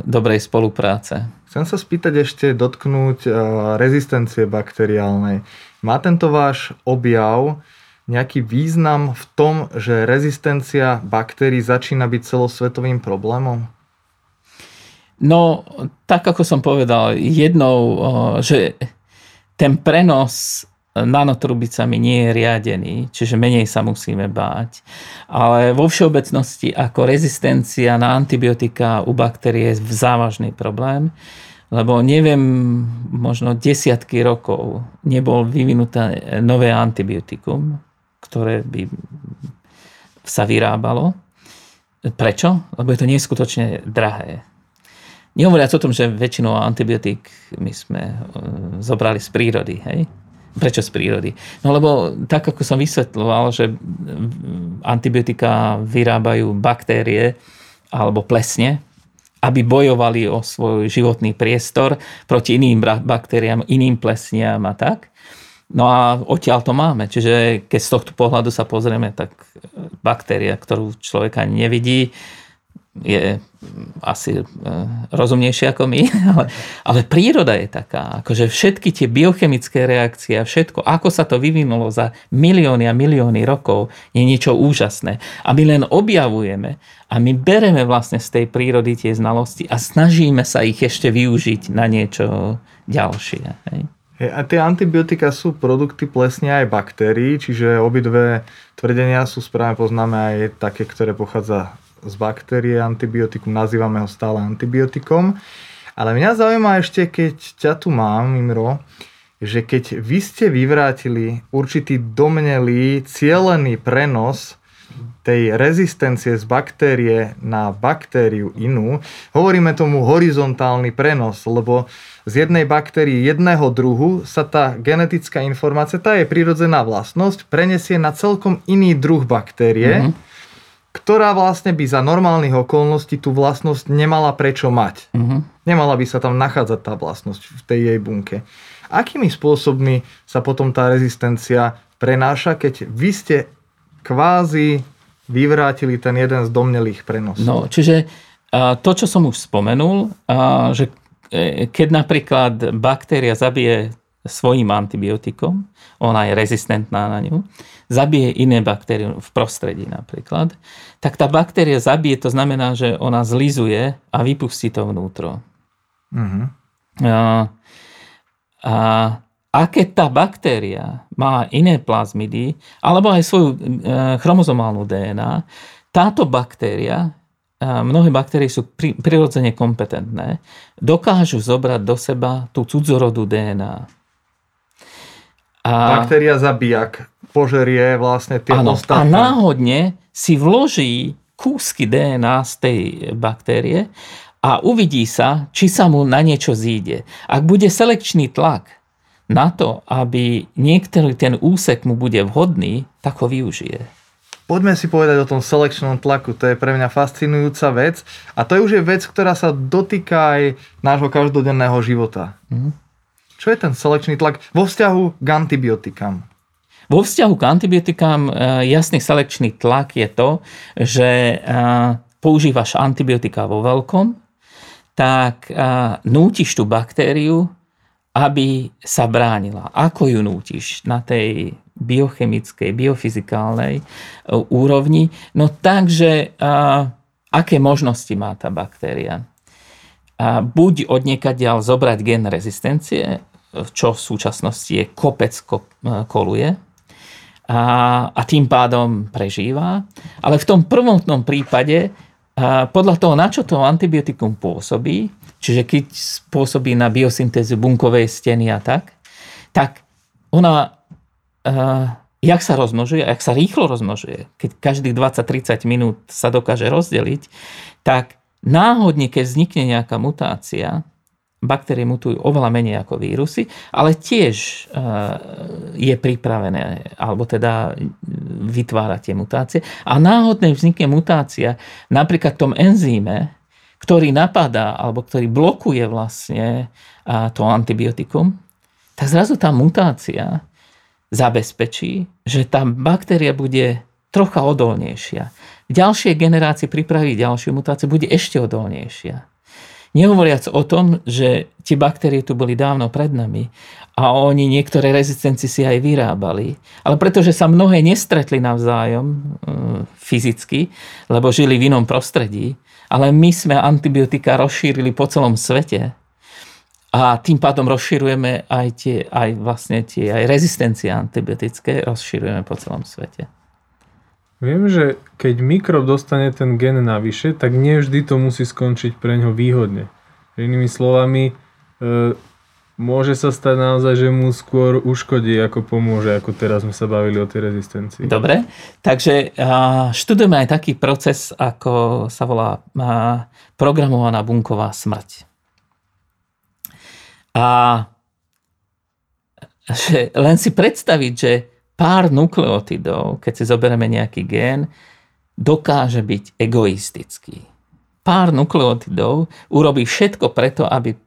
dobrej spolupráce. Chcem sa spýtať ešte dotknúť eh, rezistencie bakteriálnej. Má tento váš objav nejaký význam v tom, že rezistencia baktérií začína byť celosvetovým problémom? No, tak ako som povedal, jednou, eh, že ten prenos nanotrubicami nie je riadený, čiže menej sa musíme báť. Ale vo všeobecnosti ako rezistencia na antibiotika u baktérie je závažný problém. lebo neviem, možno desiatky rokov nebol vyvinuté nové antibiotikum, ktoré by sa vyrábalo. Prečo? Lebo je to neskutočne drahé. Nehovoriac o tom, že väčšinou antibiotík my sme e, zobrali z prírody. Hej? Prečo z prírody? No lebo tak, ako som vysvetloval, že antibiotika vyrábajú baktérie alebo plesne, aby bojovali o svoj životný priestor proti iným baktériám, iným plesniam a tak. No a odtiaľ to máme. Čiže keď z tohto pohľadu sa pozrieme, tak baktéria, ktorú človeka nevidí, je asi e, rozumnejšie ako my, [LAUGHS] ale, ale príroda je taká, akože všetky tie biochemické reakcie a všetko, ako sa to vyvinulo za milióny a milióny rokov, je niečo úžasné. A my len objavujeme a my bereme vlastne z tej prírody tie znalosti a snažíme sa ich ešte využiť na niečo ďalšie. Hej? A tie antibiotika sú produkty plesne aj baktérií, čiže obidve tvrdenia sú správne poznáme aj také, ktoré pochádza z baktérie antibiotikum, nazývame ho stále antibiotikom. Ale mňa zaujíma ešte, keď ťa tu mám, Imro, že keď vy ste vyvrátili určitý domnelý, cielený prenos tej rezistencie z baktérie na baktériu inú, hovoríme tomu horizontálny prenos, lebo z jednej baktérie jedného druhu sa tá genetická informácia, tá je prirodzená vlastnosť, prenesie na celkom iný druh baktérie, mm-hmm ktorá vlastne by za normálnych okolností tú vlastnosť nemala prečo mať. Uh-huh. Nemala by sa tam nachádzať tá vlastnosť v tej jej bunke. Akými spôsobmi sa potom tá rezistencia prenáša, keď vy ste kvázi vyvrátili ten jeden z domnelých prenosov? No, čiže to, čo som už spomenul, že e, keď napríklad baktéria zabije svojim antibiotikom, ona je rezistentná na ňu, zabije iné baktérie v prostredí napríklad, tak tá baktéria zabije, to znamená, že ona zlizuje a vypustí to vnútro. Uh-huh. A, a, a keď tá baktéria má iné plazmidy, alebo aj svoju e, chromozomálnu DNA, táto baktéria, mnohé baktérie sú pri, prirodzene kompetentné, dokážu zobrať do seba tú cudzorodú DNA. A, Baktéria zabijak požerie vlastne tie áno, ostatné. A náhodne si vloží kúsky DNA z tej baktérie a uvidí sa, či sa mu na niečo zíde. Ak bude selekčný tlak na to, aby niektorý ten úsek mu bude vhodný, tak ho využije. Poďme si povedať o tom selekčnom tlaku. To je pre mňa fascinujúca vec. A to je už je vec, ktorá sa dotýka aj nášho každodenného života. Mm. Čo je ten selekčný tlak vo vzťahu k antibiotikám? Vo vzťahu k antibiotikám e, jasný selekčný tlak je to, že e, používaš antibiotika vo veľkom, tak e, nútiš tú baktériu, aby sa bránila. Ako ju nútiš na tej biochemickej, biofyzikálnej úrovni? No takže aké možnosti má tá baktéria? A buď od ďal zobrať gen rezistencie, čo v súčasnosti je kopec koluje a, a tým pádom prežíva. Ale v tom prvotnom prípade podľa toho, na čo to antibiotikum pôsobí, čiže keď spôsobí na biosyntézu bunkovej steny a tak, tak ona, jak sa rozmnožuje, jak sa rýchlo rozmnožuje, keď každých 20-30 minút sa dokáže rozdeliť, tak náhodne, keď vznikne nejaká mutácia, baktérie mutujú oveľa menej ako vírusy, ale tiež e, je pripravené, alebo teda vytvára tie mutácie. A náhodne vznikne mutácia napríklad v tom enzyme, ktorý napadá, alebo ktorý blokuje vlastne to antibiotikum, tak zrazu tá mutácia zabezpečí, že tá baktéria bude trocha odolnejšia. V ďalšej generácii pripraví ďalšiu mutáciu, bude ešte odolnejšia. Nehovoriac o tom, že tie baktérie tu boli dávno pred nami a oni niektoré rezistencie si aj vyrábali. Ale pretože sa mnohé nestretli navzájom e, fyzicky, lebo žili v inom prostredí, ale my sme antibiotika rozšírili po celom svete a tým pádom rozširujeme aj tie, aj vlastne tie aj rezistencie antibiotické rozširujeme po celom svete. Viem, že keď mikrob dostane ten gen navyše, tak nie vždy to musí skončiť pre ňo výhodne. Inými slovami, e, môže sa stať naozaj, že mu skôr uškodí, ako pomôže, ako teraz sme sa bavili o tej rezistencii. Dobre, takže študujeme aj taký proces, ako sa volá programovaná bunková smrť. A že len si predstaviť, že pár nukleotidov, keď si zoberieme nejaký gén, dokáže byť egoistický. Pár nukleotidov urobí všetko preto, aby,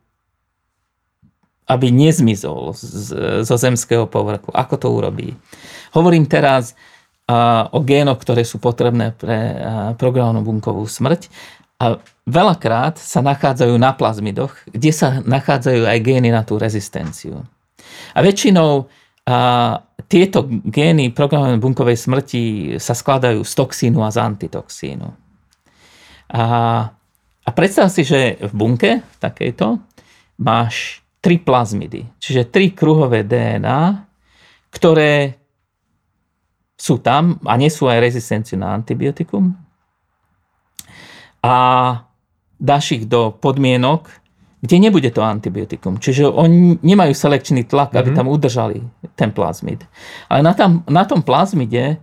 aby nezmizol z, zo zemského povrchu. Ako to urobí? Hovorím teraz a, o génoch, ktoré sú potrebné pre programovú bunkovú smrť. A veľakrát sa nachádzajú na plazmidoch, kde sa nachádzajú aj gény na tú rezistenciu. A väčšinou a tieto gény programovej bunkovej smrti sa skladajú z toxínu a z antitoxínu. A, a predstav si, že v bunke takejto máš tri plazmidy, čiže tri kruhové DNA, ktoré sú tam a nesú aj rezistenciu na antibiotikum. A dáš ich do podmienok, kde nebude to antibiotikum. Čiže oni nemajú selekčný tlak, aby mm-hmm. tam udržali ten plazmid. Ale na, tam, na tom plazmide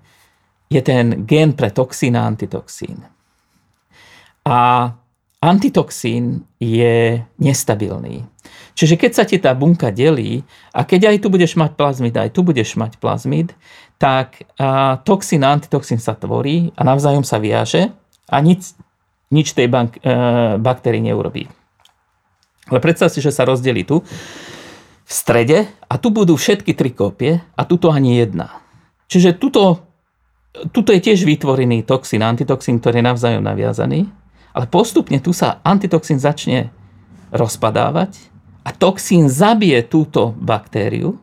je ten gén pre toxín a antitoxín. A antitoxín je nestabilný. Čiže keď sa ti tá bunka delí a keď aj tu budeš mať plazmid, aj tu budeš mať plazmid, tak a, toxín a antitoxín sa tvorí a navzájom sa viaže a nič, nič tej bank, e, baktérii neurobí. Ale predstav si, že sa rozdelí tu v strede a tu budú všetky tri kópie a tuto ani jedna. Čiže tuto, tuto je tiež vytvorený toxín, antitoxín, ktorý je navzájom naviazaný, ale postupne tu sa antitoxín začne rozpadávať a toxín zabije túto baktériu,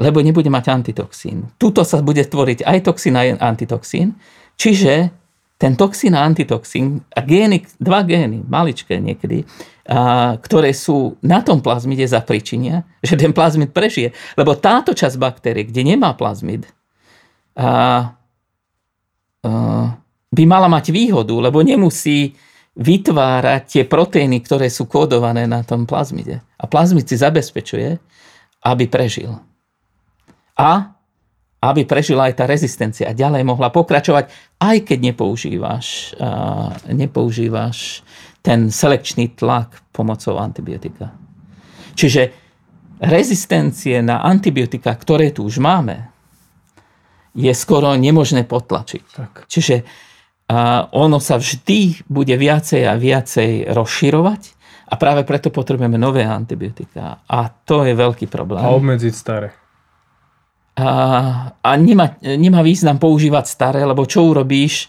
lebo nebude mať antitoxín. Tuto sa bude tvoriť aj toxín, aj antitoxín, čiže ten toxín a antitoxín a gény, dva gény, maličké niekedy, a, ktoré sú na tom plazmide za príčinia, že ten plazmid prežije. Lebo táto časť baktérie, kde nemá plazmid, a, a, by mala mať výhodu, lebo nemusí vytvárať tie proteíny, ktoré sú kódované na tom plazmide. A plazmid si zabezpečuje, aby prežil. A aby prežila aj tá rezistencia a ďalej mohla pokračovať, aj keď nepoužívaš, nepoužívaš ten selekčný tlak pomocou antibiotika. Čiže rezistencie na antibiotika, ktoré tu už máme, je skoro nemožné potlačiť. Tak. Čiže a ono sa vždy bude viacej a viacej rozširovať a práve preto potrebujeme nové antibiotika. A to je veľký problém. A obmedziť staré. A, a nemá, nemá význam používať staré, lebo čo urobíš,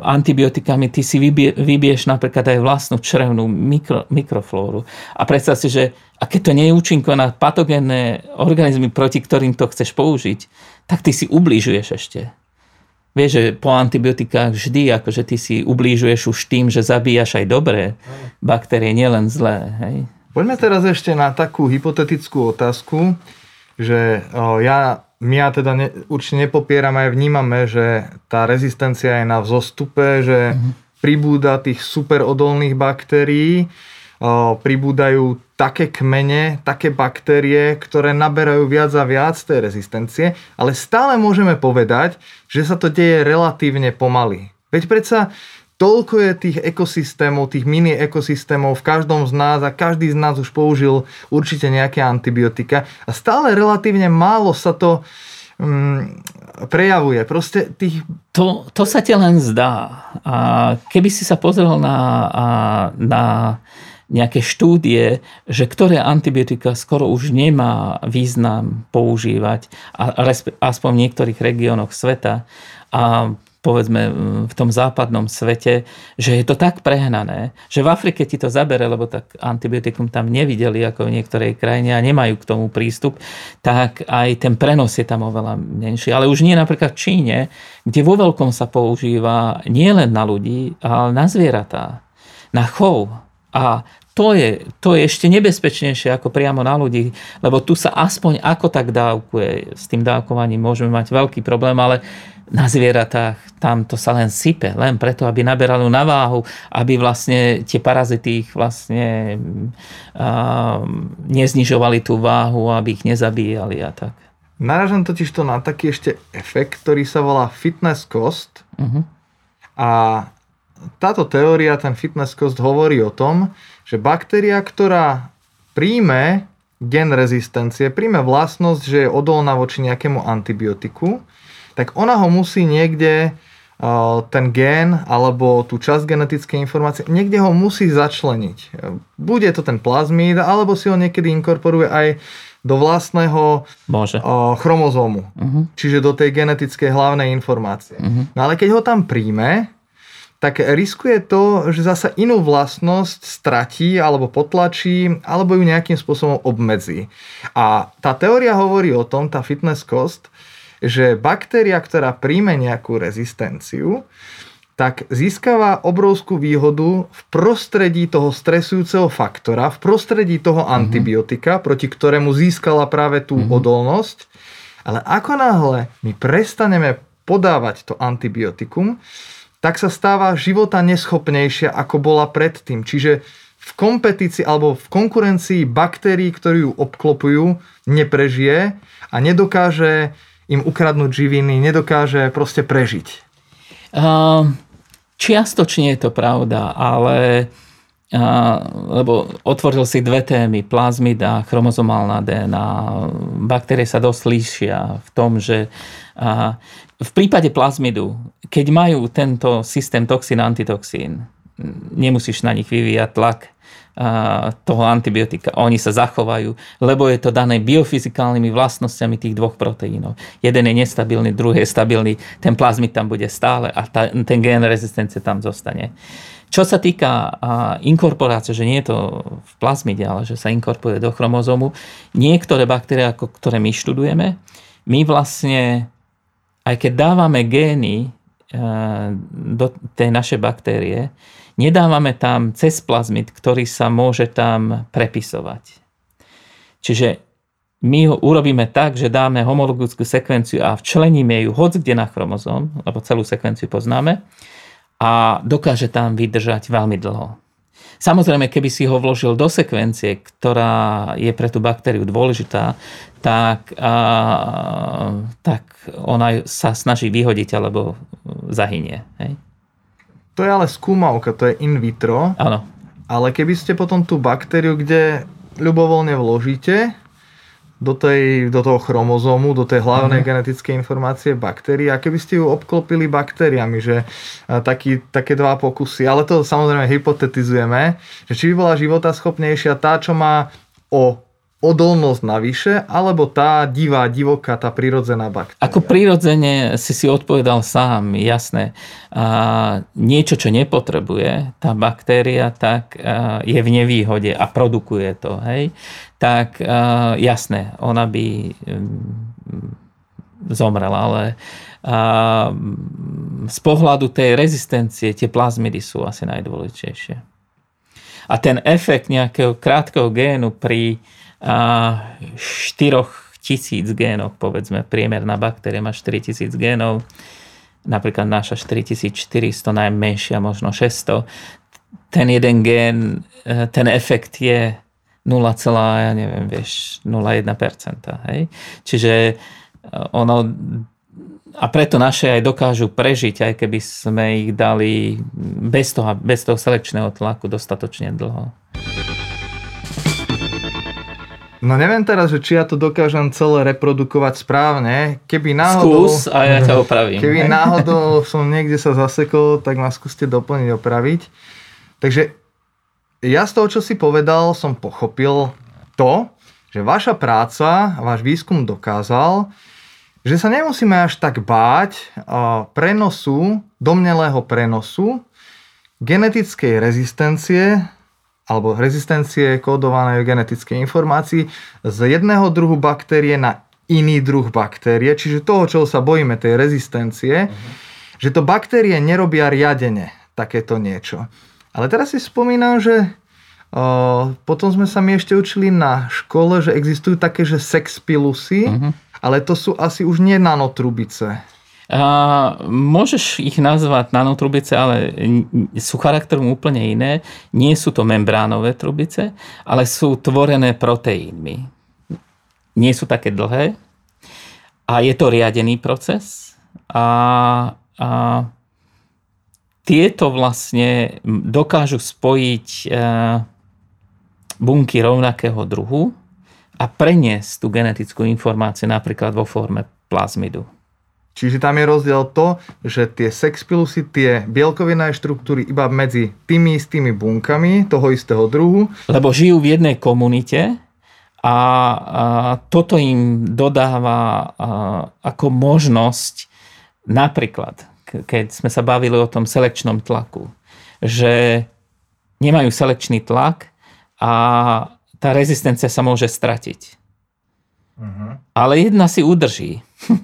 antibiotikami, ty si vybie, vybieš napríklad aj vlastnú črevnú mikro, mikroflóru. A predstav si, že a keď to nie je účinko na patogénne organizmy, proti ktorým to chceš použiť, tak ty si ublížuješ ešte. Vieš, že po antibiotikách vždy, akože ty si ublížuješ už tým, že zabíjaš aj dobré baktérie, nielen zlé. Hej? Poďme teraz ešte na takú hypotetickú otázku, že ja my teda ne, určite nepopierame aj vnímame, že tá rezistencia je na vzostupe, že mm-hmm. pribúda tých super odolných baktérií, o, pribúdajú také kmene, také baktérie, ktoré naberajú viac a viac tej rezistencie, ale stále môžeme povedať, že sa to deje relatívne pomaly. Veď predsa toľko je tých ekosystémov, tých mini ekosystémov v každom z nás a každý z nás už použil určite nejaké antibiotika a stále relatívne málo sa to um, prejavuje. Proste tých... To, to sa ti len zdá. A keby si sa pozrel na, na nejaké štúdie, že ktoré antibiotika skoro už nemá význam používať, a, aspoň v niektorých regiónoch sveta. A povedzme v tom západnom svete, že je to tak prehnané, že v Afrike ti to zabere, lebo tak antibiotikum tam nevideli ako v niektorej krajine a nemajú k tomu prístup, tak aj ten prenos je tam oveľa menší. Ale už nie napríklad v Číne, kde vo veľkom sa používa nielen na ľudí, ale na zvieratá, na chov. A to je, to je ešte nebezpečnejšie ako priamo na ľudí, lebo tu sa aspoň ako tak dávkuje. S tým dávkovaním môžeme mať veľký problém, ale na zvieratách tam to sa len sype, len preto, aby naberali na váhu, aby vlastne tie parazity ich vlastne uh, neznižovali tú váhu, aby ich nezabíjali a tak. Naražam totiž to na taký ešte efekt, ktorý sa volá fitness cost. Uh-huh. A táto teória, ten fitness cost hovorí o tom, že baktéria, ktorá príjme gen rezistencie, príjme vlastnosť, že je odolná voči nejakému antibiotiku, tak ona ho musí niekde ten gén alebo tú časť genetickej informácie, niekde ho musí začleniť. Bude to ten plazmíd, alebo si ho niekedy inkorporuje aj do vlastného Môže. chromozómu. Uh-huh. Čiže do tej genetickej hlavnej informácie. Uh-huh. No ale keď ho tam príjme, tak riskuje to, že zasa inú vlastnosť stratí alebo potlačí, alebo ju nejakým spôsobom obmedzí. A tá teória hovorí o tom, tá fitness cost, že baktéria, ktorá príjme nejakú rezistenciu, tak získava obrovskú výhodu v prostredí toho stresujúceho faktora, v prostredí toho mm-hmm. antibiotika, proti ktorému získala práve tú mm-hmm. odolnosť. Ale ako náhle my prestaneme podávať to antibiotikum, tak sa stáva života neschopnejšia, ako bola predtým. Čiže v kompetícii alebo v konkurencii baktérií, ktoré ju obklopujú, neprežije a nedokáže im ukradnúť živiny, nedokáže proste prežiť. Uh, čiastočne je to pravda, ale uh, lebo otvoril si dve témy, plazmid a chromozomálna DNA. Baktérie sa dosť líšia v tom, že uh, v prípade plazmidu, keď majú tento systém toxín, antitoxín, nemusíš na nich vyvíjať tlak, toho antibiotika. Oni sa zachovajú, lebo je to dané biofyzikálnymi vlastnosťami tých dvoch proteínov. Jeden je nestabilný, druhý je stabilný, ten plazmid tam bude stále a ta, ten gén rezistencie tam zostane. Čo sa týka inkorporácie, že nie je to v plazmide, ale že sa inkorporuje do chromozómu, niektoré baktérie, ako ktoré my študujeme, my vlastne, aj keď dávame gény do tej našej baktérie, nedávame tam cez plazmid, ktorý sa môže tam prepisovať. Čiže my ho urobíme tak, že dáme homologickú sekvenciu a včleníme ju hoď kde na chromozom, lebo celú sekvenciu poznáme, a dokáže tam vydržať veľmi dlho. Samozrejme, keby si ho vložil do sekvencie, ktorá je pre tú baktériu dôležitá, tak, a, tak ona sa snaží vyhodiť alebo zahynie. Hej? To je ale skúmavka, to je in vitro. Áno. Ale keby ste potom tú baktériu, kde ľubovoľne vložíte do, tej, do toho chromozómu, do tej hlavnej uh-huh. genetickej informácie baktérií a keby ste ju obklopili baktériami, že taký, také dva pokusy, ale to samozrejme hypotetizujeme, že či by bola životaschopnejšia tá, čo má o odolnosť navyše, alebo tá divá, divoká, tá prirodzená baktéria? Ako prirodzene si si odpovedal sám, jasné. A niečo, čo nepotrebuje tá baktéria, tak je v nevýhode a produkuje to. Hej? Tak jasné, ona by zomrela, ale z pohľadu tej rezistencie tie plazmidy sú asi najdôležitejšie. A ten efekt nejakého krátkeho génu pri 4 tisíc génov, povedzme, priemerná baktéria má 4 tisíc génov, napríklad naša 4400, najmenšia možno 600. Ten jeden gén, ten efekt je 0, ja neviem, vieš, 0,1%. Hej? Čiže e, ono a preto naše aj dokážu prežiť, aj keby sme ich dali bez toho, bez toho selekčného tlaku dostatočne dlho. No neviem teraz, že či ja to dokážem celé reprodukovať správne. Keby náhodou... Skús a ja ťa opravím. Keby náhodou som niekde sa zasekol, tak ma skúste doplniť, opraviť. Takže ja z toho, čo si povedal, som pochopil to, že vaša práca, váš výskum dokázal, že sa nemusíme až tak báť prenosu, domnelého prenosu genetickej rezistencie alebo rezistencie kódovanej genetickej informácii z jedného druhu baktérie na iný druh baktérie, čiže toho, čo sa bojíme, tej rezistencie, uh-huh. že to baktérie nerobia riadene takéto niečo. Ale teraz si spomínam, že potom sme sa mi ešte učili na škole, že existujú také, že sexpilusy, uh-huh. ale to sú asi už nie nanotrubice. A môžeš ich nazvať nanotrubice, ale sú charakterom úplne iné. Nie sú to membránové trubice, ale sú tvorené proteínmi. Nie sú také dlhé a je to riadený proces. A, a tieto vlastne dokážu spojiť e, bunky rovnakého druhu a preniesť tú genetickú informáciu napríklad vo forme plazmidu. Čiže tam je rozdiel to, že tie sexpilusy, tie bielkovinné štruktúry iba medzi tými istými bunkami toho istého druhu. Lebo žijú v jednej komunite a, toto im dodáva ako možnosť napríklad, keď sme sa bavili o tom selekčnom tlaku, že nemajú selekčný tlak a tá rezistencia sa môže stratiť. Uh-huh. Ale jedna si udrží. [LAUGHS]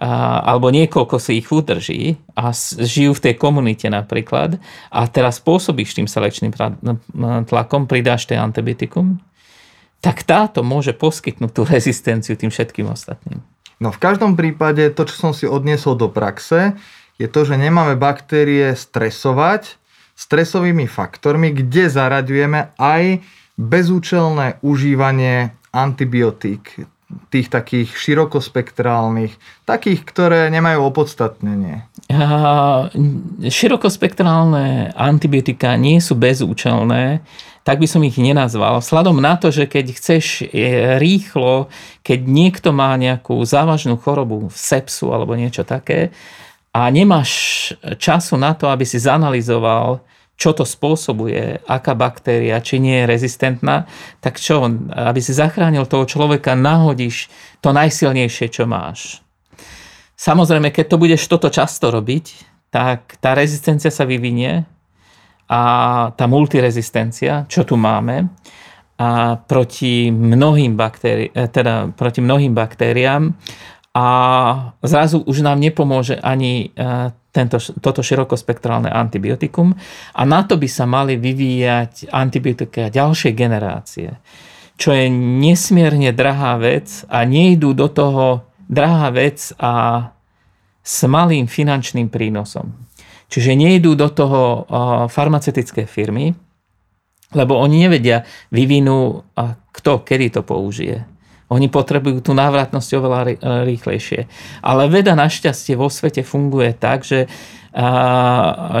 alebo niekoľko si ich udrží a žijú v tej komunite napríklad a teraz pôsobíš tým selečným tlakom, pridáš tej antibiotikum, tak táto môže poskytnúť tú rezistenciu tým všetkým ostatným. No v každom prípade to, čo som si odniesol do praxe, je to, že nemáme baktérie stresovať stresovými faktormi, kde zaraďujeme aj bezúčelné užívanie antibiotík tých takých širokospektrálnych, takých, ktoré nemajú opodstatnenie? Širokospektrálne antibiotika nie sú bezúčelné, tak by som ich nenazval. Sladom na to, že keď chceš rýchlo, keď niekto má nejakú závažnú chorobu, sepsu alebo niečo také, a nemáš času na to, aby si zanalizoval čo to spôsobuje, aká baktéria, či nie je rezistentná, tak čo, aby si zachránil toho človeka, nahodíš to najsilnejšie, čo máš. Samozrejme, keď to budeš toto často robiť, tak tá rezistencia sa vyvinie a tá multirezistencia, čo tu máme, a proti mnohým, baktéri- eh, teda proti mnohým baktériám a zrazu už nám nepomôže ani eh, tento, toto širokospektrálne antibiotikum a na to by sa mali vyvíjať antibiotika ďalšej generácie, čo je nesmierne drahá vec a nejdú do toho drahá vec a s malým finančným prínosom. Čiže nejdú do toho farmaceutické firmy, lebo oni nevedia, vyvinú a kto kedy to použije. Oni potrebujú tú návratnosť oveľa rýchlejšie. Ale veda našťastie vo svete funguje tak, že,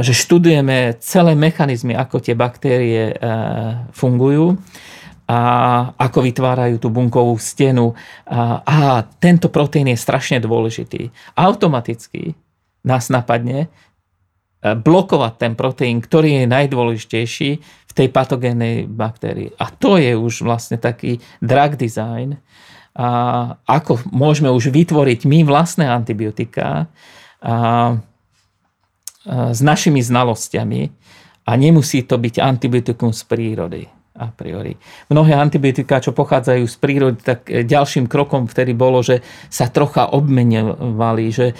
že študujeme celé mechanizmy, ako tie baktérie a, fungujú a ako vytvárajú tú bunkovú stenu. A, a tento proteín je strašne dôležitý. Automaticky nás napadne blokovať ten proteín, ktorý je najdôležitejší v tej patogénnej baktérii. A to je už vlastne taký drug design, a ako môžeme už vytvoriť my vlastné antibiotika a, a s našimi znalosťami a nemusí to byť antibiotikum z prírody a priori. Mnohé antibiotika, čo pochádzajú z prírody, tak e, ďalším krokom vtedy bolo, že sa trocha obmenovali, že e,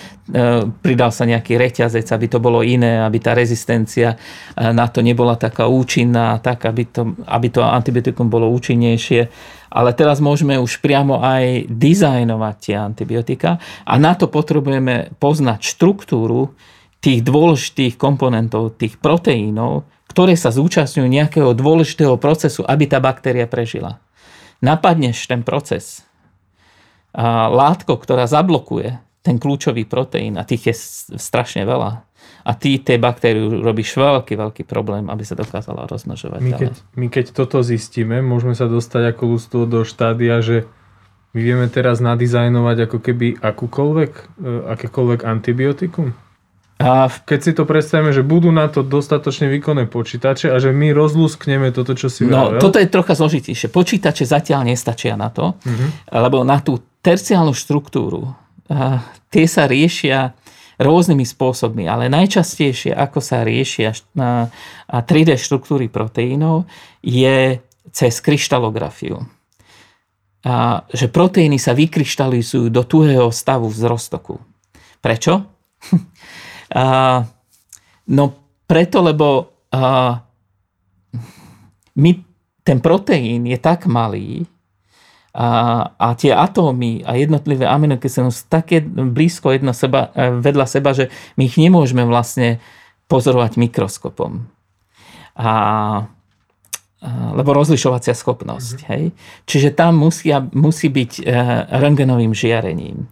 pridal sa nejaký reťazec, aby to bolo iné, aby tá rezistencia e, na to nebola taká účinná, tak aby to, aby to antibiotikum bolo účinnejšie. Ale teraz môžeme už priamo aj dizajnovať tie antibiotika a na to potrebujeme poznať štruktúru tých dôležitých komponentov, tých proteínov, ktoré sa zúčastňujú nejakého dôležitého procesu, aby tá baktéria prežila. Napadneš ten proces a látko, ktorá zablokuje ten kľúčový proteín, a tých je strašne veľa, a ty tej baktériu robíš veľký, veľký problém, aby sa dokázala rozmnožovať. My keď, my keď toto zistíme, môžeme sa dostať ako ľudstvo do štádia, že my vieme teraz nadizajnovať ako keby akúkoľvek, e, akékoľvek antibiotikum? A keď si to predstavíme, že budú na to dostatočne výkonné počítače a že my rozlúskneme toto, čo si No, vravel. toto je trocha zložitejšie. Počítače zatiaľ nestačia na to, uh-huh. lebo na tú terciálnu štruktúru a tie sa riešia rôznymi spôsobmi, ale najčastejšie, ako sa riešia 3D štruktúry proteínov, je cez kryštalografiu. A, že proteíny sa vykryštalizujú do tuhého stavu z roztoku. Prečo? [LAUGHS] A, no preto, lebo a, my, ten proteín je tak malý, a, a tie atómy a jednotlivé aminokyseliny sú také blízko jedno seba, e, vedľa seba, že my ich nemôžeme vlastne pozorovať mikroskopom. A, lebo rozlišovacia schopnosť. Mm-hmm. Hej? Čiže tam musia, musí byť e, rengenovým žiarením.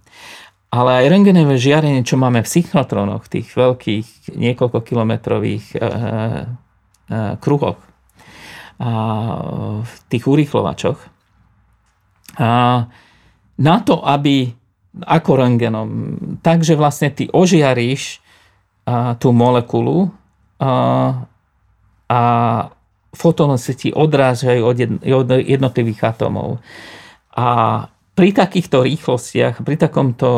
Ale aj rengenové žiarenie, čo máme v synchrotronoch, tých veľkých niekoľko kilometrových e, e, kruhoch, a v tých urýchlovačoch, a na to, aby ako rengenom, takže vlastne ty ožiaríš a, tú molekulu a, a fotóny sa ti odrážajú od jednotlivých atómov. A pri takýchto rýchlostiach, pri takomto,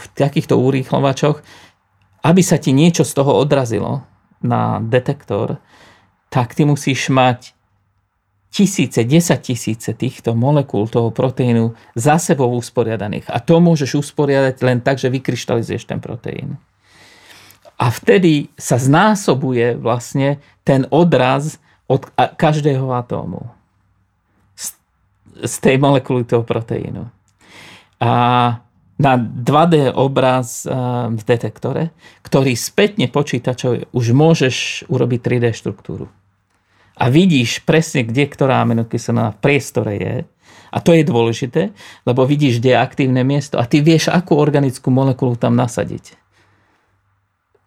v takýchto urýchlovačoch, aby sa ti niečo z toho odrazilo na detektor, tak ty musíš mať tisíce, desať tisíce týchto molekúl toho proteínu za sebou usporiadaných. A to môžeš usporiadať len tak, že vykryštalizuješ ten proteín. A vtedy sa znásobuje vlastne ten odraz od každého atómu z tej molekuly toho proteínu. A na 2D obraz v detektore, ktorý spätne počítačov už môžeš urobiť 3D štruktúru a vidíš presne, kde ktorá aminokyselina v priestore je. A to je dôležité, lebo vidíš, kde je aktívne miesto a ty vieš, akú organickú molekulu tam nasadiť.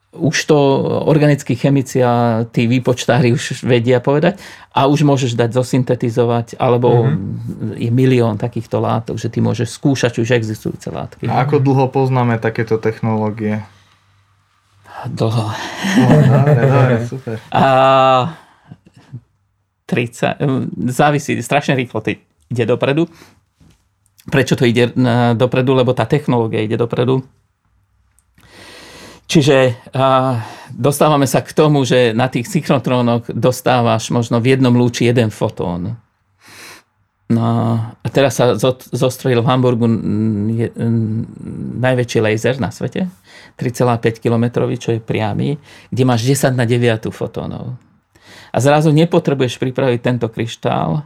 Už to organickí chemici a tí výpočtári už vedia povedať a už môžeš dať zosyntetizovať, alebo mm-hmm. je milión takýchto látok, že ty môžeš skúšať už existujúce látky. A ako dlho poznáme takéto technológie? Dlho. No, dobre, dobre, [LAUGHS] super. A 30, závisí, strašne rýchlo to ide dopredu. Prečo to ide dopredu? Lebo tá technológia ide dopredu. Čiže a, dostávame sa k tomu, že na tých synchrotrónoch dostávaš možno v jednom lúči jeden fotón. No a teraz sa zostrojil v Hamburgu najväčší laser na svete, 3,5 km, čo je priamy, kde máš 10 na 9 fotónov a zrazu nepotrebuješ pripraviť tento kryštál.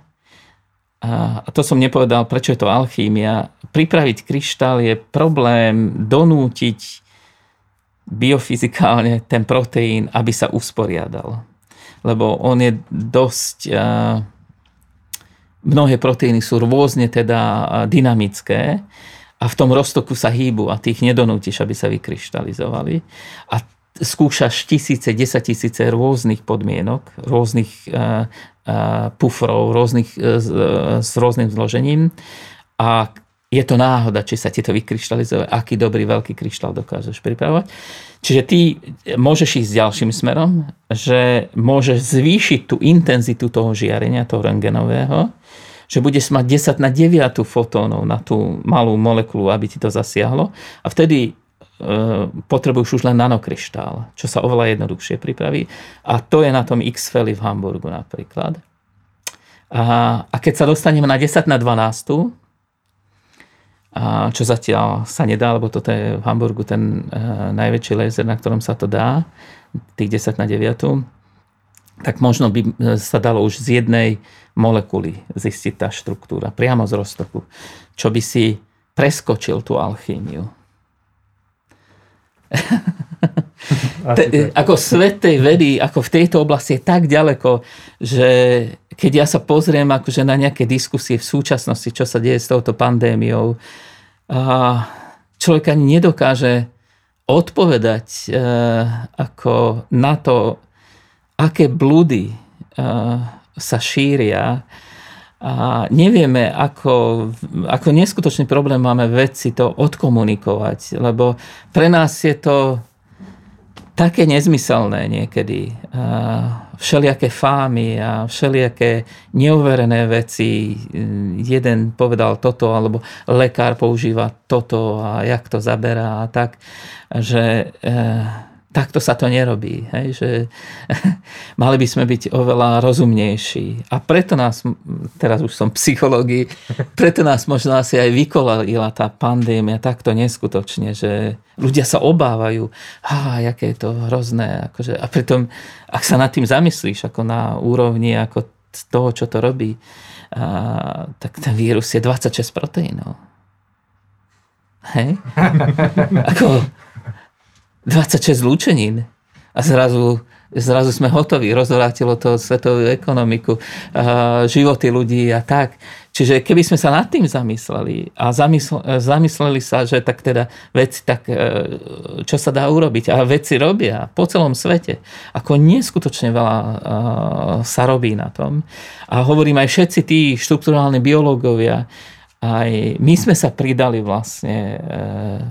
A to som nepovedal, prečo je to alchímia. Pripraviť kryštál je problém donútiť biofyzikálne ten proteín, aby sa usporiadal. Lebo on je dosť... Mnohé proteíny sú rôzne teda dynamické a v tom roztoku sa hýbu a tých nedonútiš, aby sa vykryštalizovali. A skúšaš tisíce, desať tisíce rôznych podmienok, rôznych uh, pufrov, rôznych, s rôznym zložením a je to náhoda, či sa ti to vykryštalizuje, aký dobrý veľký kryštál dokážeš pripravovať. Čiže ty môžeš ísť ďalším smerom, že môžeš zvýšiť tú intenzitu toho žiarenia, toho rengenového, že budeš mať 10 na 9 fotónov na tú malú molekulu, aby ti to zasiahlo. A vtedy E, potrebuješ už len nanokryštál, čo sa oveľa jednoduchšie pripraví. A to je na tom X-Feli v Hamburgu napríklad. A, a keď sa dostaneme na 10 na 12, a čo zatiaľ sa nedá, lebo toto je v Hamburgu ten uh, najväčší laser, na ktorom sa to dá, tých 10 na 9, tak možno by sa dalo už z jednej molekuly zistiť tá štruktúra, priamo z roztoku, čo by si preskočil tú alchýmiu [LAUGHS] [LAUGHS] Te, ako svet tej vedy, ako v tejto oblasti je tak ďaleko, že keď ja sa pozriem akože na nejaké diskusie v súčasnosti, čo sa deje s touto pandémiou, a človek ani nedokáže odpovedať e, ako na to, aké blúdy e, sa šíria. A nevieme, ako, ako neskutočný problém máme veci to odkomunikovať, lebo pre nás je to také nezmyselné niekedy. Všelijaké fámy a všelijaké neuverené veci. Jeden povedal toto, alebo lekár používa toto a jak to zaberá a tak, že eh, takto sa to nerobí. Hej? Že, [LAUGHS] mali by sme byť oveľa rozumnejší. A preto nás, teraz už som psychológii, [LAUGHS] preto nás možno asi aj vykolila tá pandémia takto neskutočne, že ľudia sa obávajú, a aké je to hrozné. Akože, a pritom, ak sa nad tým zamyslíš, ako na úrovni ako toho, čo to robí, a, tak ten vírus je 26 proteínov. Hej? [LAUGHS] Ako 26 zlúčenín. A zrazu zrazu sme hotoví, rozvrátilo to svetovú ekonomiku, životy ľudí a tak. Čiže keby sme sa nad tým zamysleli a zamysleli sa, že tak teda veci, tak e, čo sa dá urobiť a veci robia po celom svete, ako neskutočne veľa e, sa robí na tom. A hovorím aj všetci tí štruktúrálni biológovia, aj my sme sa pridali vlastne e,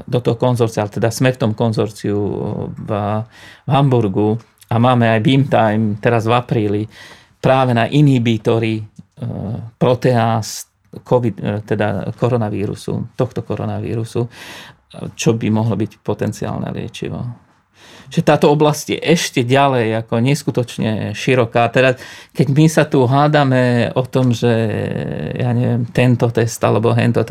do toho konzorcia, teda sme v tom konzorciu v, v Hamburgu, a máme aj Beam Time teraz v apríli práve na inhibítory e, proteáz COVID, e, teda koronavírusu, tohto koronavírusu, čo by mohlo byť potenciálne liečivo. Že táto oblasť je ešte ďalej ako neskutočne široká. Teda, keď my sa tu hádame o tom, že ja neviem, tento test alebo hento,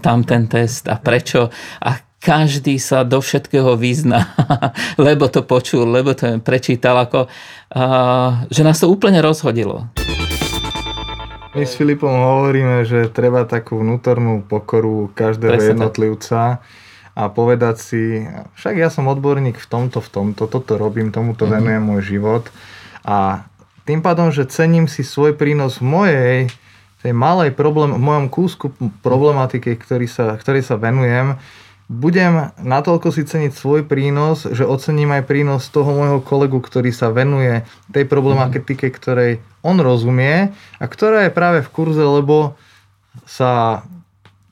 tam ten test a prečo a každý sa do všetkého vyzná, [LAUGHS] lebo to počul, lebo to prečítal, ako, že nás to úplne rozhodilo. My s Filipom hovoríme, že treba takú vnútornú pokoru každého Presne jednotlivca a povedať si, však ja som odborník v tomto, v tomto, toto robím, tomuto mm-hmm. venujem môj život a tým pádom, že cením si svoj prínos v mojej tej malej problém, v mojom kúsku problematiky, ktorý sa, ktorý sa venujem, budem natoľko si ceniť svoj prínos, že ocením aj prínos toho môjho kolegu, ktorý sa venuje tej problematike, ktorej on rozumie a ktorá je práve v kurze, lebo sa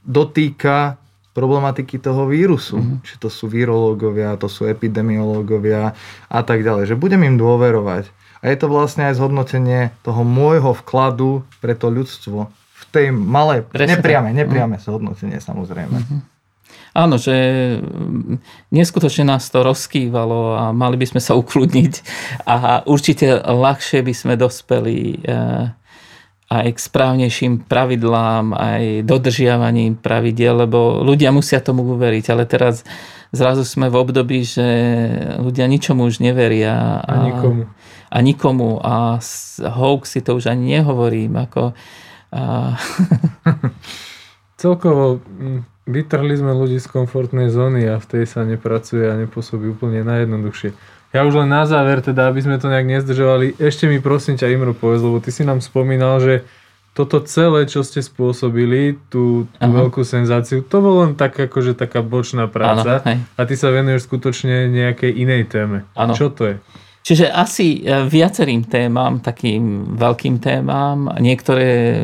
dotýka problematiky toho vírusu. Mm-hmm. Či to sú virológovia, to sú epidemiológovia a tak ďalej. Že budem im dôverovať. A je to vlastne aj zhodnotenie toho môjho vkladu pre to ľudstvo v tej malej, nepriame, nepriame mm-hmm. zhodnotenie samozrejme. Mm-hmm. Áno, že mm, neskutočne nás to rozkývalo a mali by sme sa ukludniť a určite ľahšie by sme dospeli eh, aj k správnejším pravidlám, aj dodržiavaním pravidel, lebo ľudia musia tomu uveriť, ale teraz zrazu sme v období, že ľudia ničomu už neveria. A, a nikomu. A nikomu. A hoaxy to už ani nehovorím. Ako, a... [LAUGHS] Celkovo vytrhli sme ľudí z komfortnej zóny a v tej sa nepracuje a nepôsobí úplne najjednoduchšie. Ja už len na záver, teda, aby sme to nejak nezdržovali, ešte mi prosím ťa Imro povedz, lebo ty si nám spomínal, že toto celé, čo ste spôsobili, tú, tú veľkú senzáciu, to bolo len tak, akože taká bočná práca ano, a ty sa venuješ skutočne nejakej inej téme. Ano. Čo to je? Čiže asi e, viacerým témam, takým veľkým témam, niektoré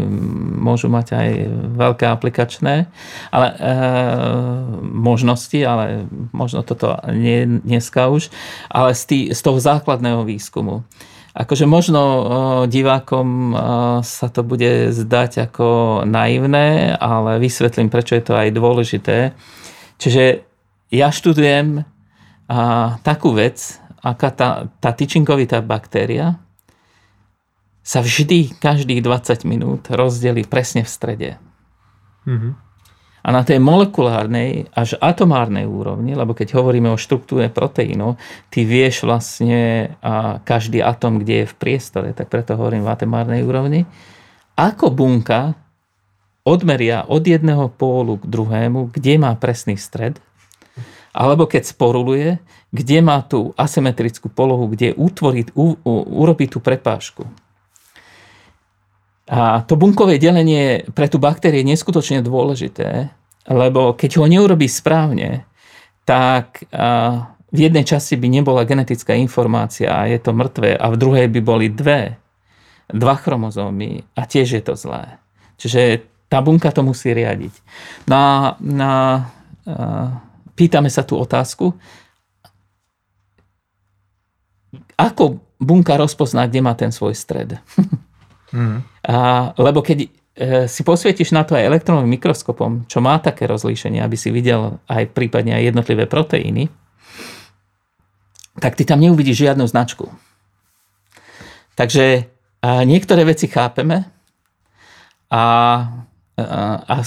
môžu mať aj veľké aplikačné ale, e, možnosti, ale možno toto nie dneska už, ale z, tý, z toho základného výskumu. Akože možno e, divákom e, sa to bude zdať ako naivné, ale vysvetlím, prečo je to aj dôležité. Čiže ja študujem takú vec, aká tá, tá tyčinkovitá baktéria sa vždy každých 20 minút rozdelí presne v strede. Mm-hmm. A na tej molekulárnej až atomárnej úrovni, lebo keď hovoríme o štruktúre proteínu, ty vieš vlastne a každý atom, kde je v priestore, tak preto hovorím v atomárnej úrovni, ako bunka odmeria od jedného pólu k druhému, kde má presný stred, alebo keď sporuluje, kde má tú asymetrickú polohu, kde utvorí, u, u, urobí tú prepážku. A to bunkové delenie pre tú baktérie je neskutočne dôležité, lebo keď ho neurobí správne, tak v jednej časti by nebola genetická informácia a je to mŕtve a v druhej by boli dve, dva chromozómy a tiež je to zlé. Čiže tá bunka to musí riadiť. Na, na, pýtame sa tú otázku, ako bunka rozpozná, kde má ten svoj stred. [LAUGHS] mm. a, lebo keď e, si posvietiš na to aj elektronovým mikroskopom, čo má také rozlíšenie, aby si videl aj prípadne aj jednotlivé proteíny, tak ty tam neuvidíš žiadnu značku. Takže a niektoré veci chápeme a, a,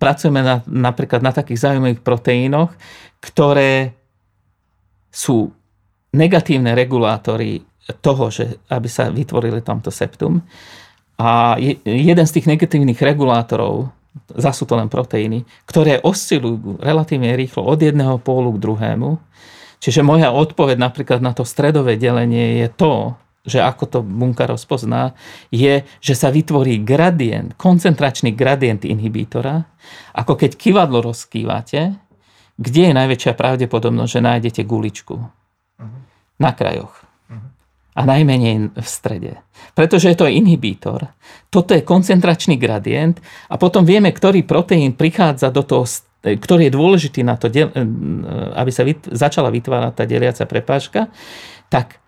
pracujeme na, napríklad na takých zaujímavých proteínoch, ktoré sú negatívne regulátory toho, že aby sa vytvorili tomto septum. A jeden z tých negatívnych regulátorov, zase sú to len proteíny, ktoré oscilujú relatívne rýchlo od jedného pólu k druhému. Čiže moja odpoveď napríklad na to stredové delenie je to, že ako to bunka rozpozná, je, že sa vytvorí gradient, koncentračný gradient inhibítora, ako keď kivadlo rozkývate, kde je najväčšia pravdepodobnosť, že nájdete guličku? Uh-huh. Na krajoch. Uh-huh. A najmenej v strede. Pretože je to inhibítor. Toto je koncentračný gradient a potom vieme, ktorý proteín prichádza do toho ktorý je dôležitý na to, aby sa začala vytvárať tá deliaca prepážka, tak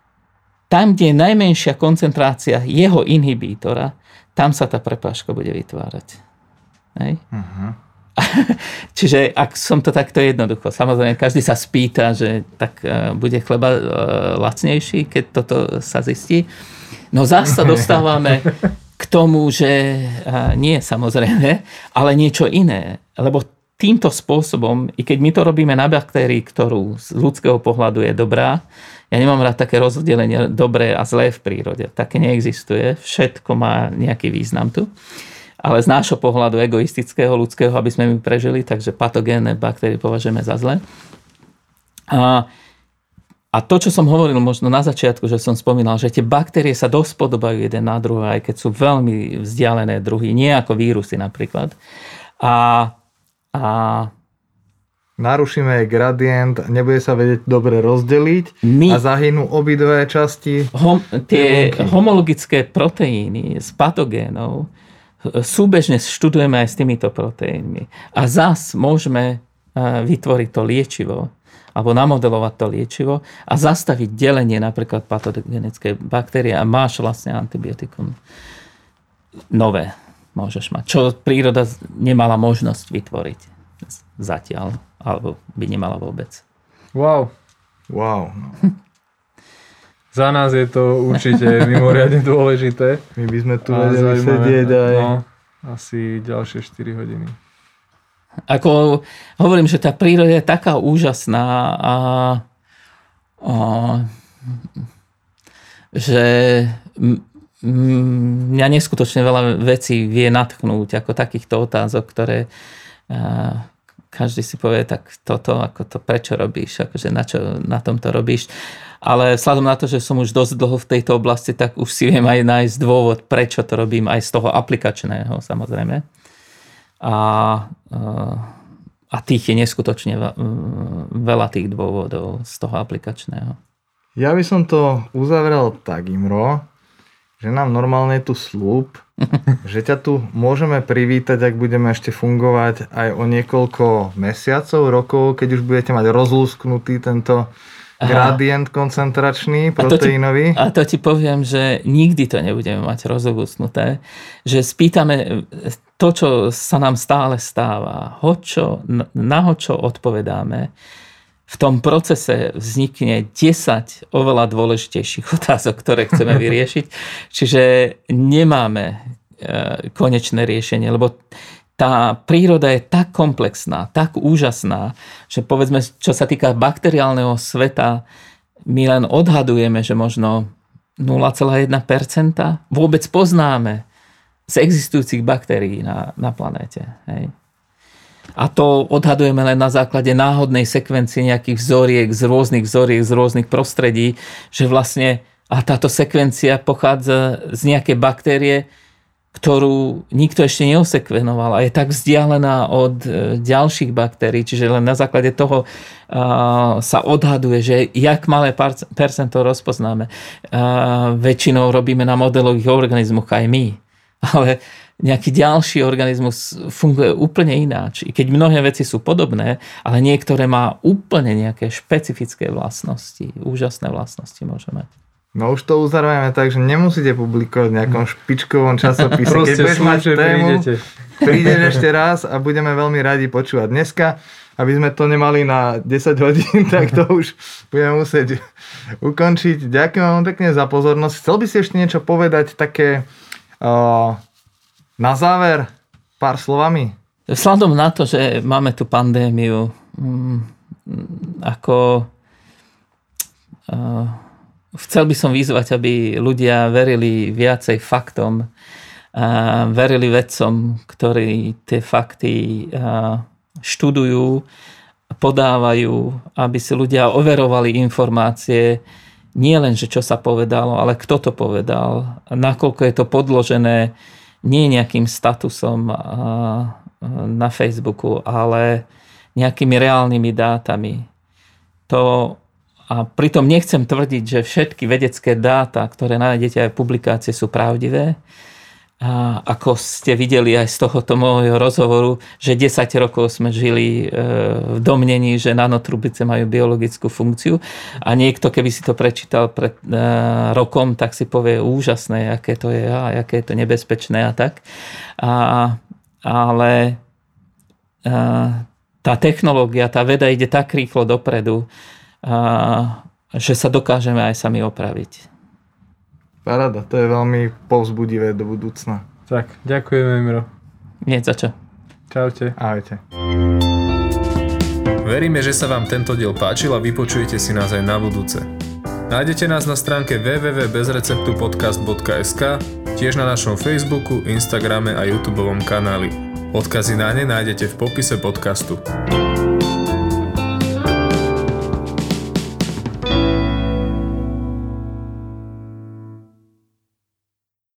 tam, kde je najmenšia koncentrácia jeho inhibítora, tam sa tá prepážka bude vytvárať. Hej? Uh-huh. [LAUGHS] Čiže ak som to takto jednoducho, samozrejme každý sa spýta, že tak uh, bude chleba uh, lacnejší, keď toto sa zistí. No zase sa [LAUGHS] dostávame k tomu, že uh, nie samozrejme, ale niečo iné. Lebo týmto spôsobom, i keď my to robíme na baktérii, ktorú z ľudského pohľadu je dobrá, ja nemám rád také rozdelenie dobré a zlé v prírode. Také neexistuje. Všetko má nejaký význam tu. Ale z nášho pohľadu egoistického, ľudského, aby sme my prežili, takže patogénne baktérie považujeme za zlé. A, a to, čo som hovoril možno na začiatku, že som spomínal, že tie baktérie sa dosť podobajú jeden na druhé, aj keď sú veľmi vzdialené druhy, nie ako vírusy napríklad. A, a narušíme jej gradient, nebude sa vedieť dobre rozdeliť My, a zahynú obidve časti. Hom, tie homologické proteíny z patogénov e, súbežne študujeme aj s týmito proteínmi. A zas môžeme e, vytvoriť to liečivo alebo namodelovať to liečivo a zastaviť delenie napríklad patogenickej baktérie a máš vlastne antibiotikum nové môžeš mať, čo príroda nemala možnosť vytvoriť zatiaľ alebo by nemala vôbec. Wow. Wow. [LAUGHS] Za nás je to určite [LAUGHS] mimoriadne dôležité. My by sme tu vedeli sedieť aj... No, asi ďalšie 4 hodiny. Ako hovorím, že tá príroda je taká úžasná a, a že mňa neskutočne veľa vecí vie natchnúť ako takýchto otázok, ktoré každý si povie, tak toto, ako to, prečo robíš, akože na čo na tom to robíš. Ale vzhľadom na to, že som už dosť dlho v tejto oblasti, tak už si viem aj nájsť dôvod, prečo to robím, aj z toho aplikačného samozrejme. A, a tých je neskutočne veľa tých dôvodov z toho aplikačného. Ja by som to uzavrel tak, Imro, že nám normálne tu slúb, [LAUGHS] že ťa tu môžeme privítať, ak budeme ešte fungovať aj o niekoľko mesiacov, rokov, keď už budete mať rozlúsknutý tento Aha. gradient koncentračný, proteínový. A to, ti, a to ti poviem, že nikdy to nebudeme mať rozlúsknuté. Že spýtame to, čo sa nám stále stáva, hočo, na hočo odpovedáme, v tom procese vznikne 10 oveľa dôležitejších [LAUGHS] otázok, ktoré chceme vyriešiť. Čiže nemáme e, konečné riešenie, lebo tá príroda je tak komplexná, tak úžasná, že povedzme, čo sa týka bakteriálneho sveta, my len odhadujeme, že možno 0,1% vôbec poznáme z existujúcich baktérií na, na planéte. Hej. A to odhadujeme len na základe náhodnej sekvencie nejakých vzoriek z rôznych vzoriek, z rôznych prostredí, že vlastne a táto sekvencia pochádza z nejakej baktérie, ktorú nikto ešte neosekvenoval a je tak vzdialená od e, ďalších baktérií, čiže len na základe toho sa odhaduje, že jak malé percento rozpoznáme. Väčšinou robíme na modelových organizmoch aj my. Ale nejaký ďalší organizmus funguje úplne ináč. I keď mnohé veci sú podobné, ale niektoré má úplne nejaké špecifické vlastnosti, úžasné vlastnosti môže mať. No už to uzavrieme tak, že nemusíte publikovať v nejakom špičkovom časopise. Keď budeš mať tému, prídeš ešte raz a budeme veľmi radi počúvať. Dneska, aby sme to nemali na 10 hodín, [LAUGHS] tak to už budeme musieť ukončiť. Ďakujem vám pekne za pozornosť. Chcel by si ešte niečo povedať také uh, na záver, pár slovami. Vzhľadom na to, že máme tu pandémiu, mm, ako chcel by som vyzvať, aby ľudia verili viacej faktom verili vedcom, ktorí tie fakty študujú, podávajú, aby si ľudia overovali informácie, nie len, že čo sa povedalo, ale kto to povedal, nakoľko je to podložené nie nejakým statusom na Facebooku, ale nejakými reálnymi dátami. To, a pritom nechcem tvrdiť, že všetky vedecké dáta, ktoré nájdete aj publikácie, sú pravdivé. A ako ste videli aj z tohoto môjho rozhovoru, že 10 rokov sme žili e, v domnení, že nanotrubice majú biologickú funkciu a niekto, keby si to prečítal pred e, rokom, tak si povie úžasné, aké to je a aké je to nebezpečné a tak. A, ale a, tá technológia, tá veda ide tak rýchlo dopredu, a, že sa dokážeme aj sami opraviť. Parada, to je veľmi povzbudivé do budúcna. Tak, ďakujeme Miro. Nie, za čo. Čaute. Ahojte. Veríme, že sa vám tento diel páčil a vypočujete si nás aj na budúce. Nájdete nás na stránke www.bezreceptupodcast.sk, tiež na našom Facebooku, Instagrame a YouTube kanáli. Odkazy na ne nájdete v popise podcastu.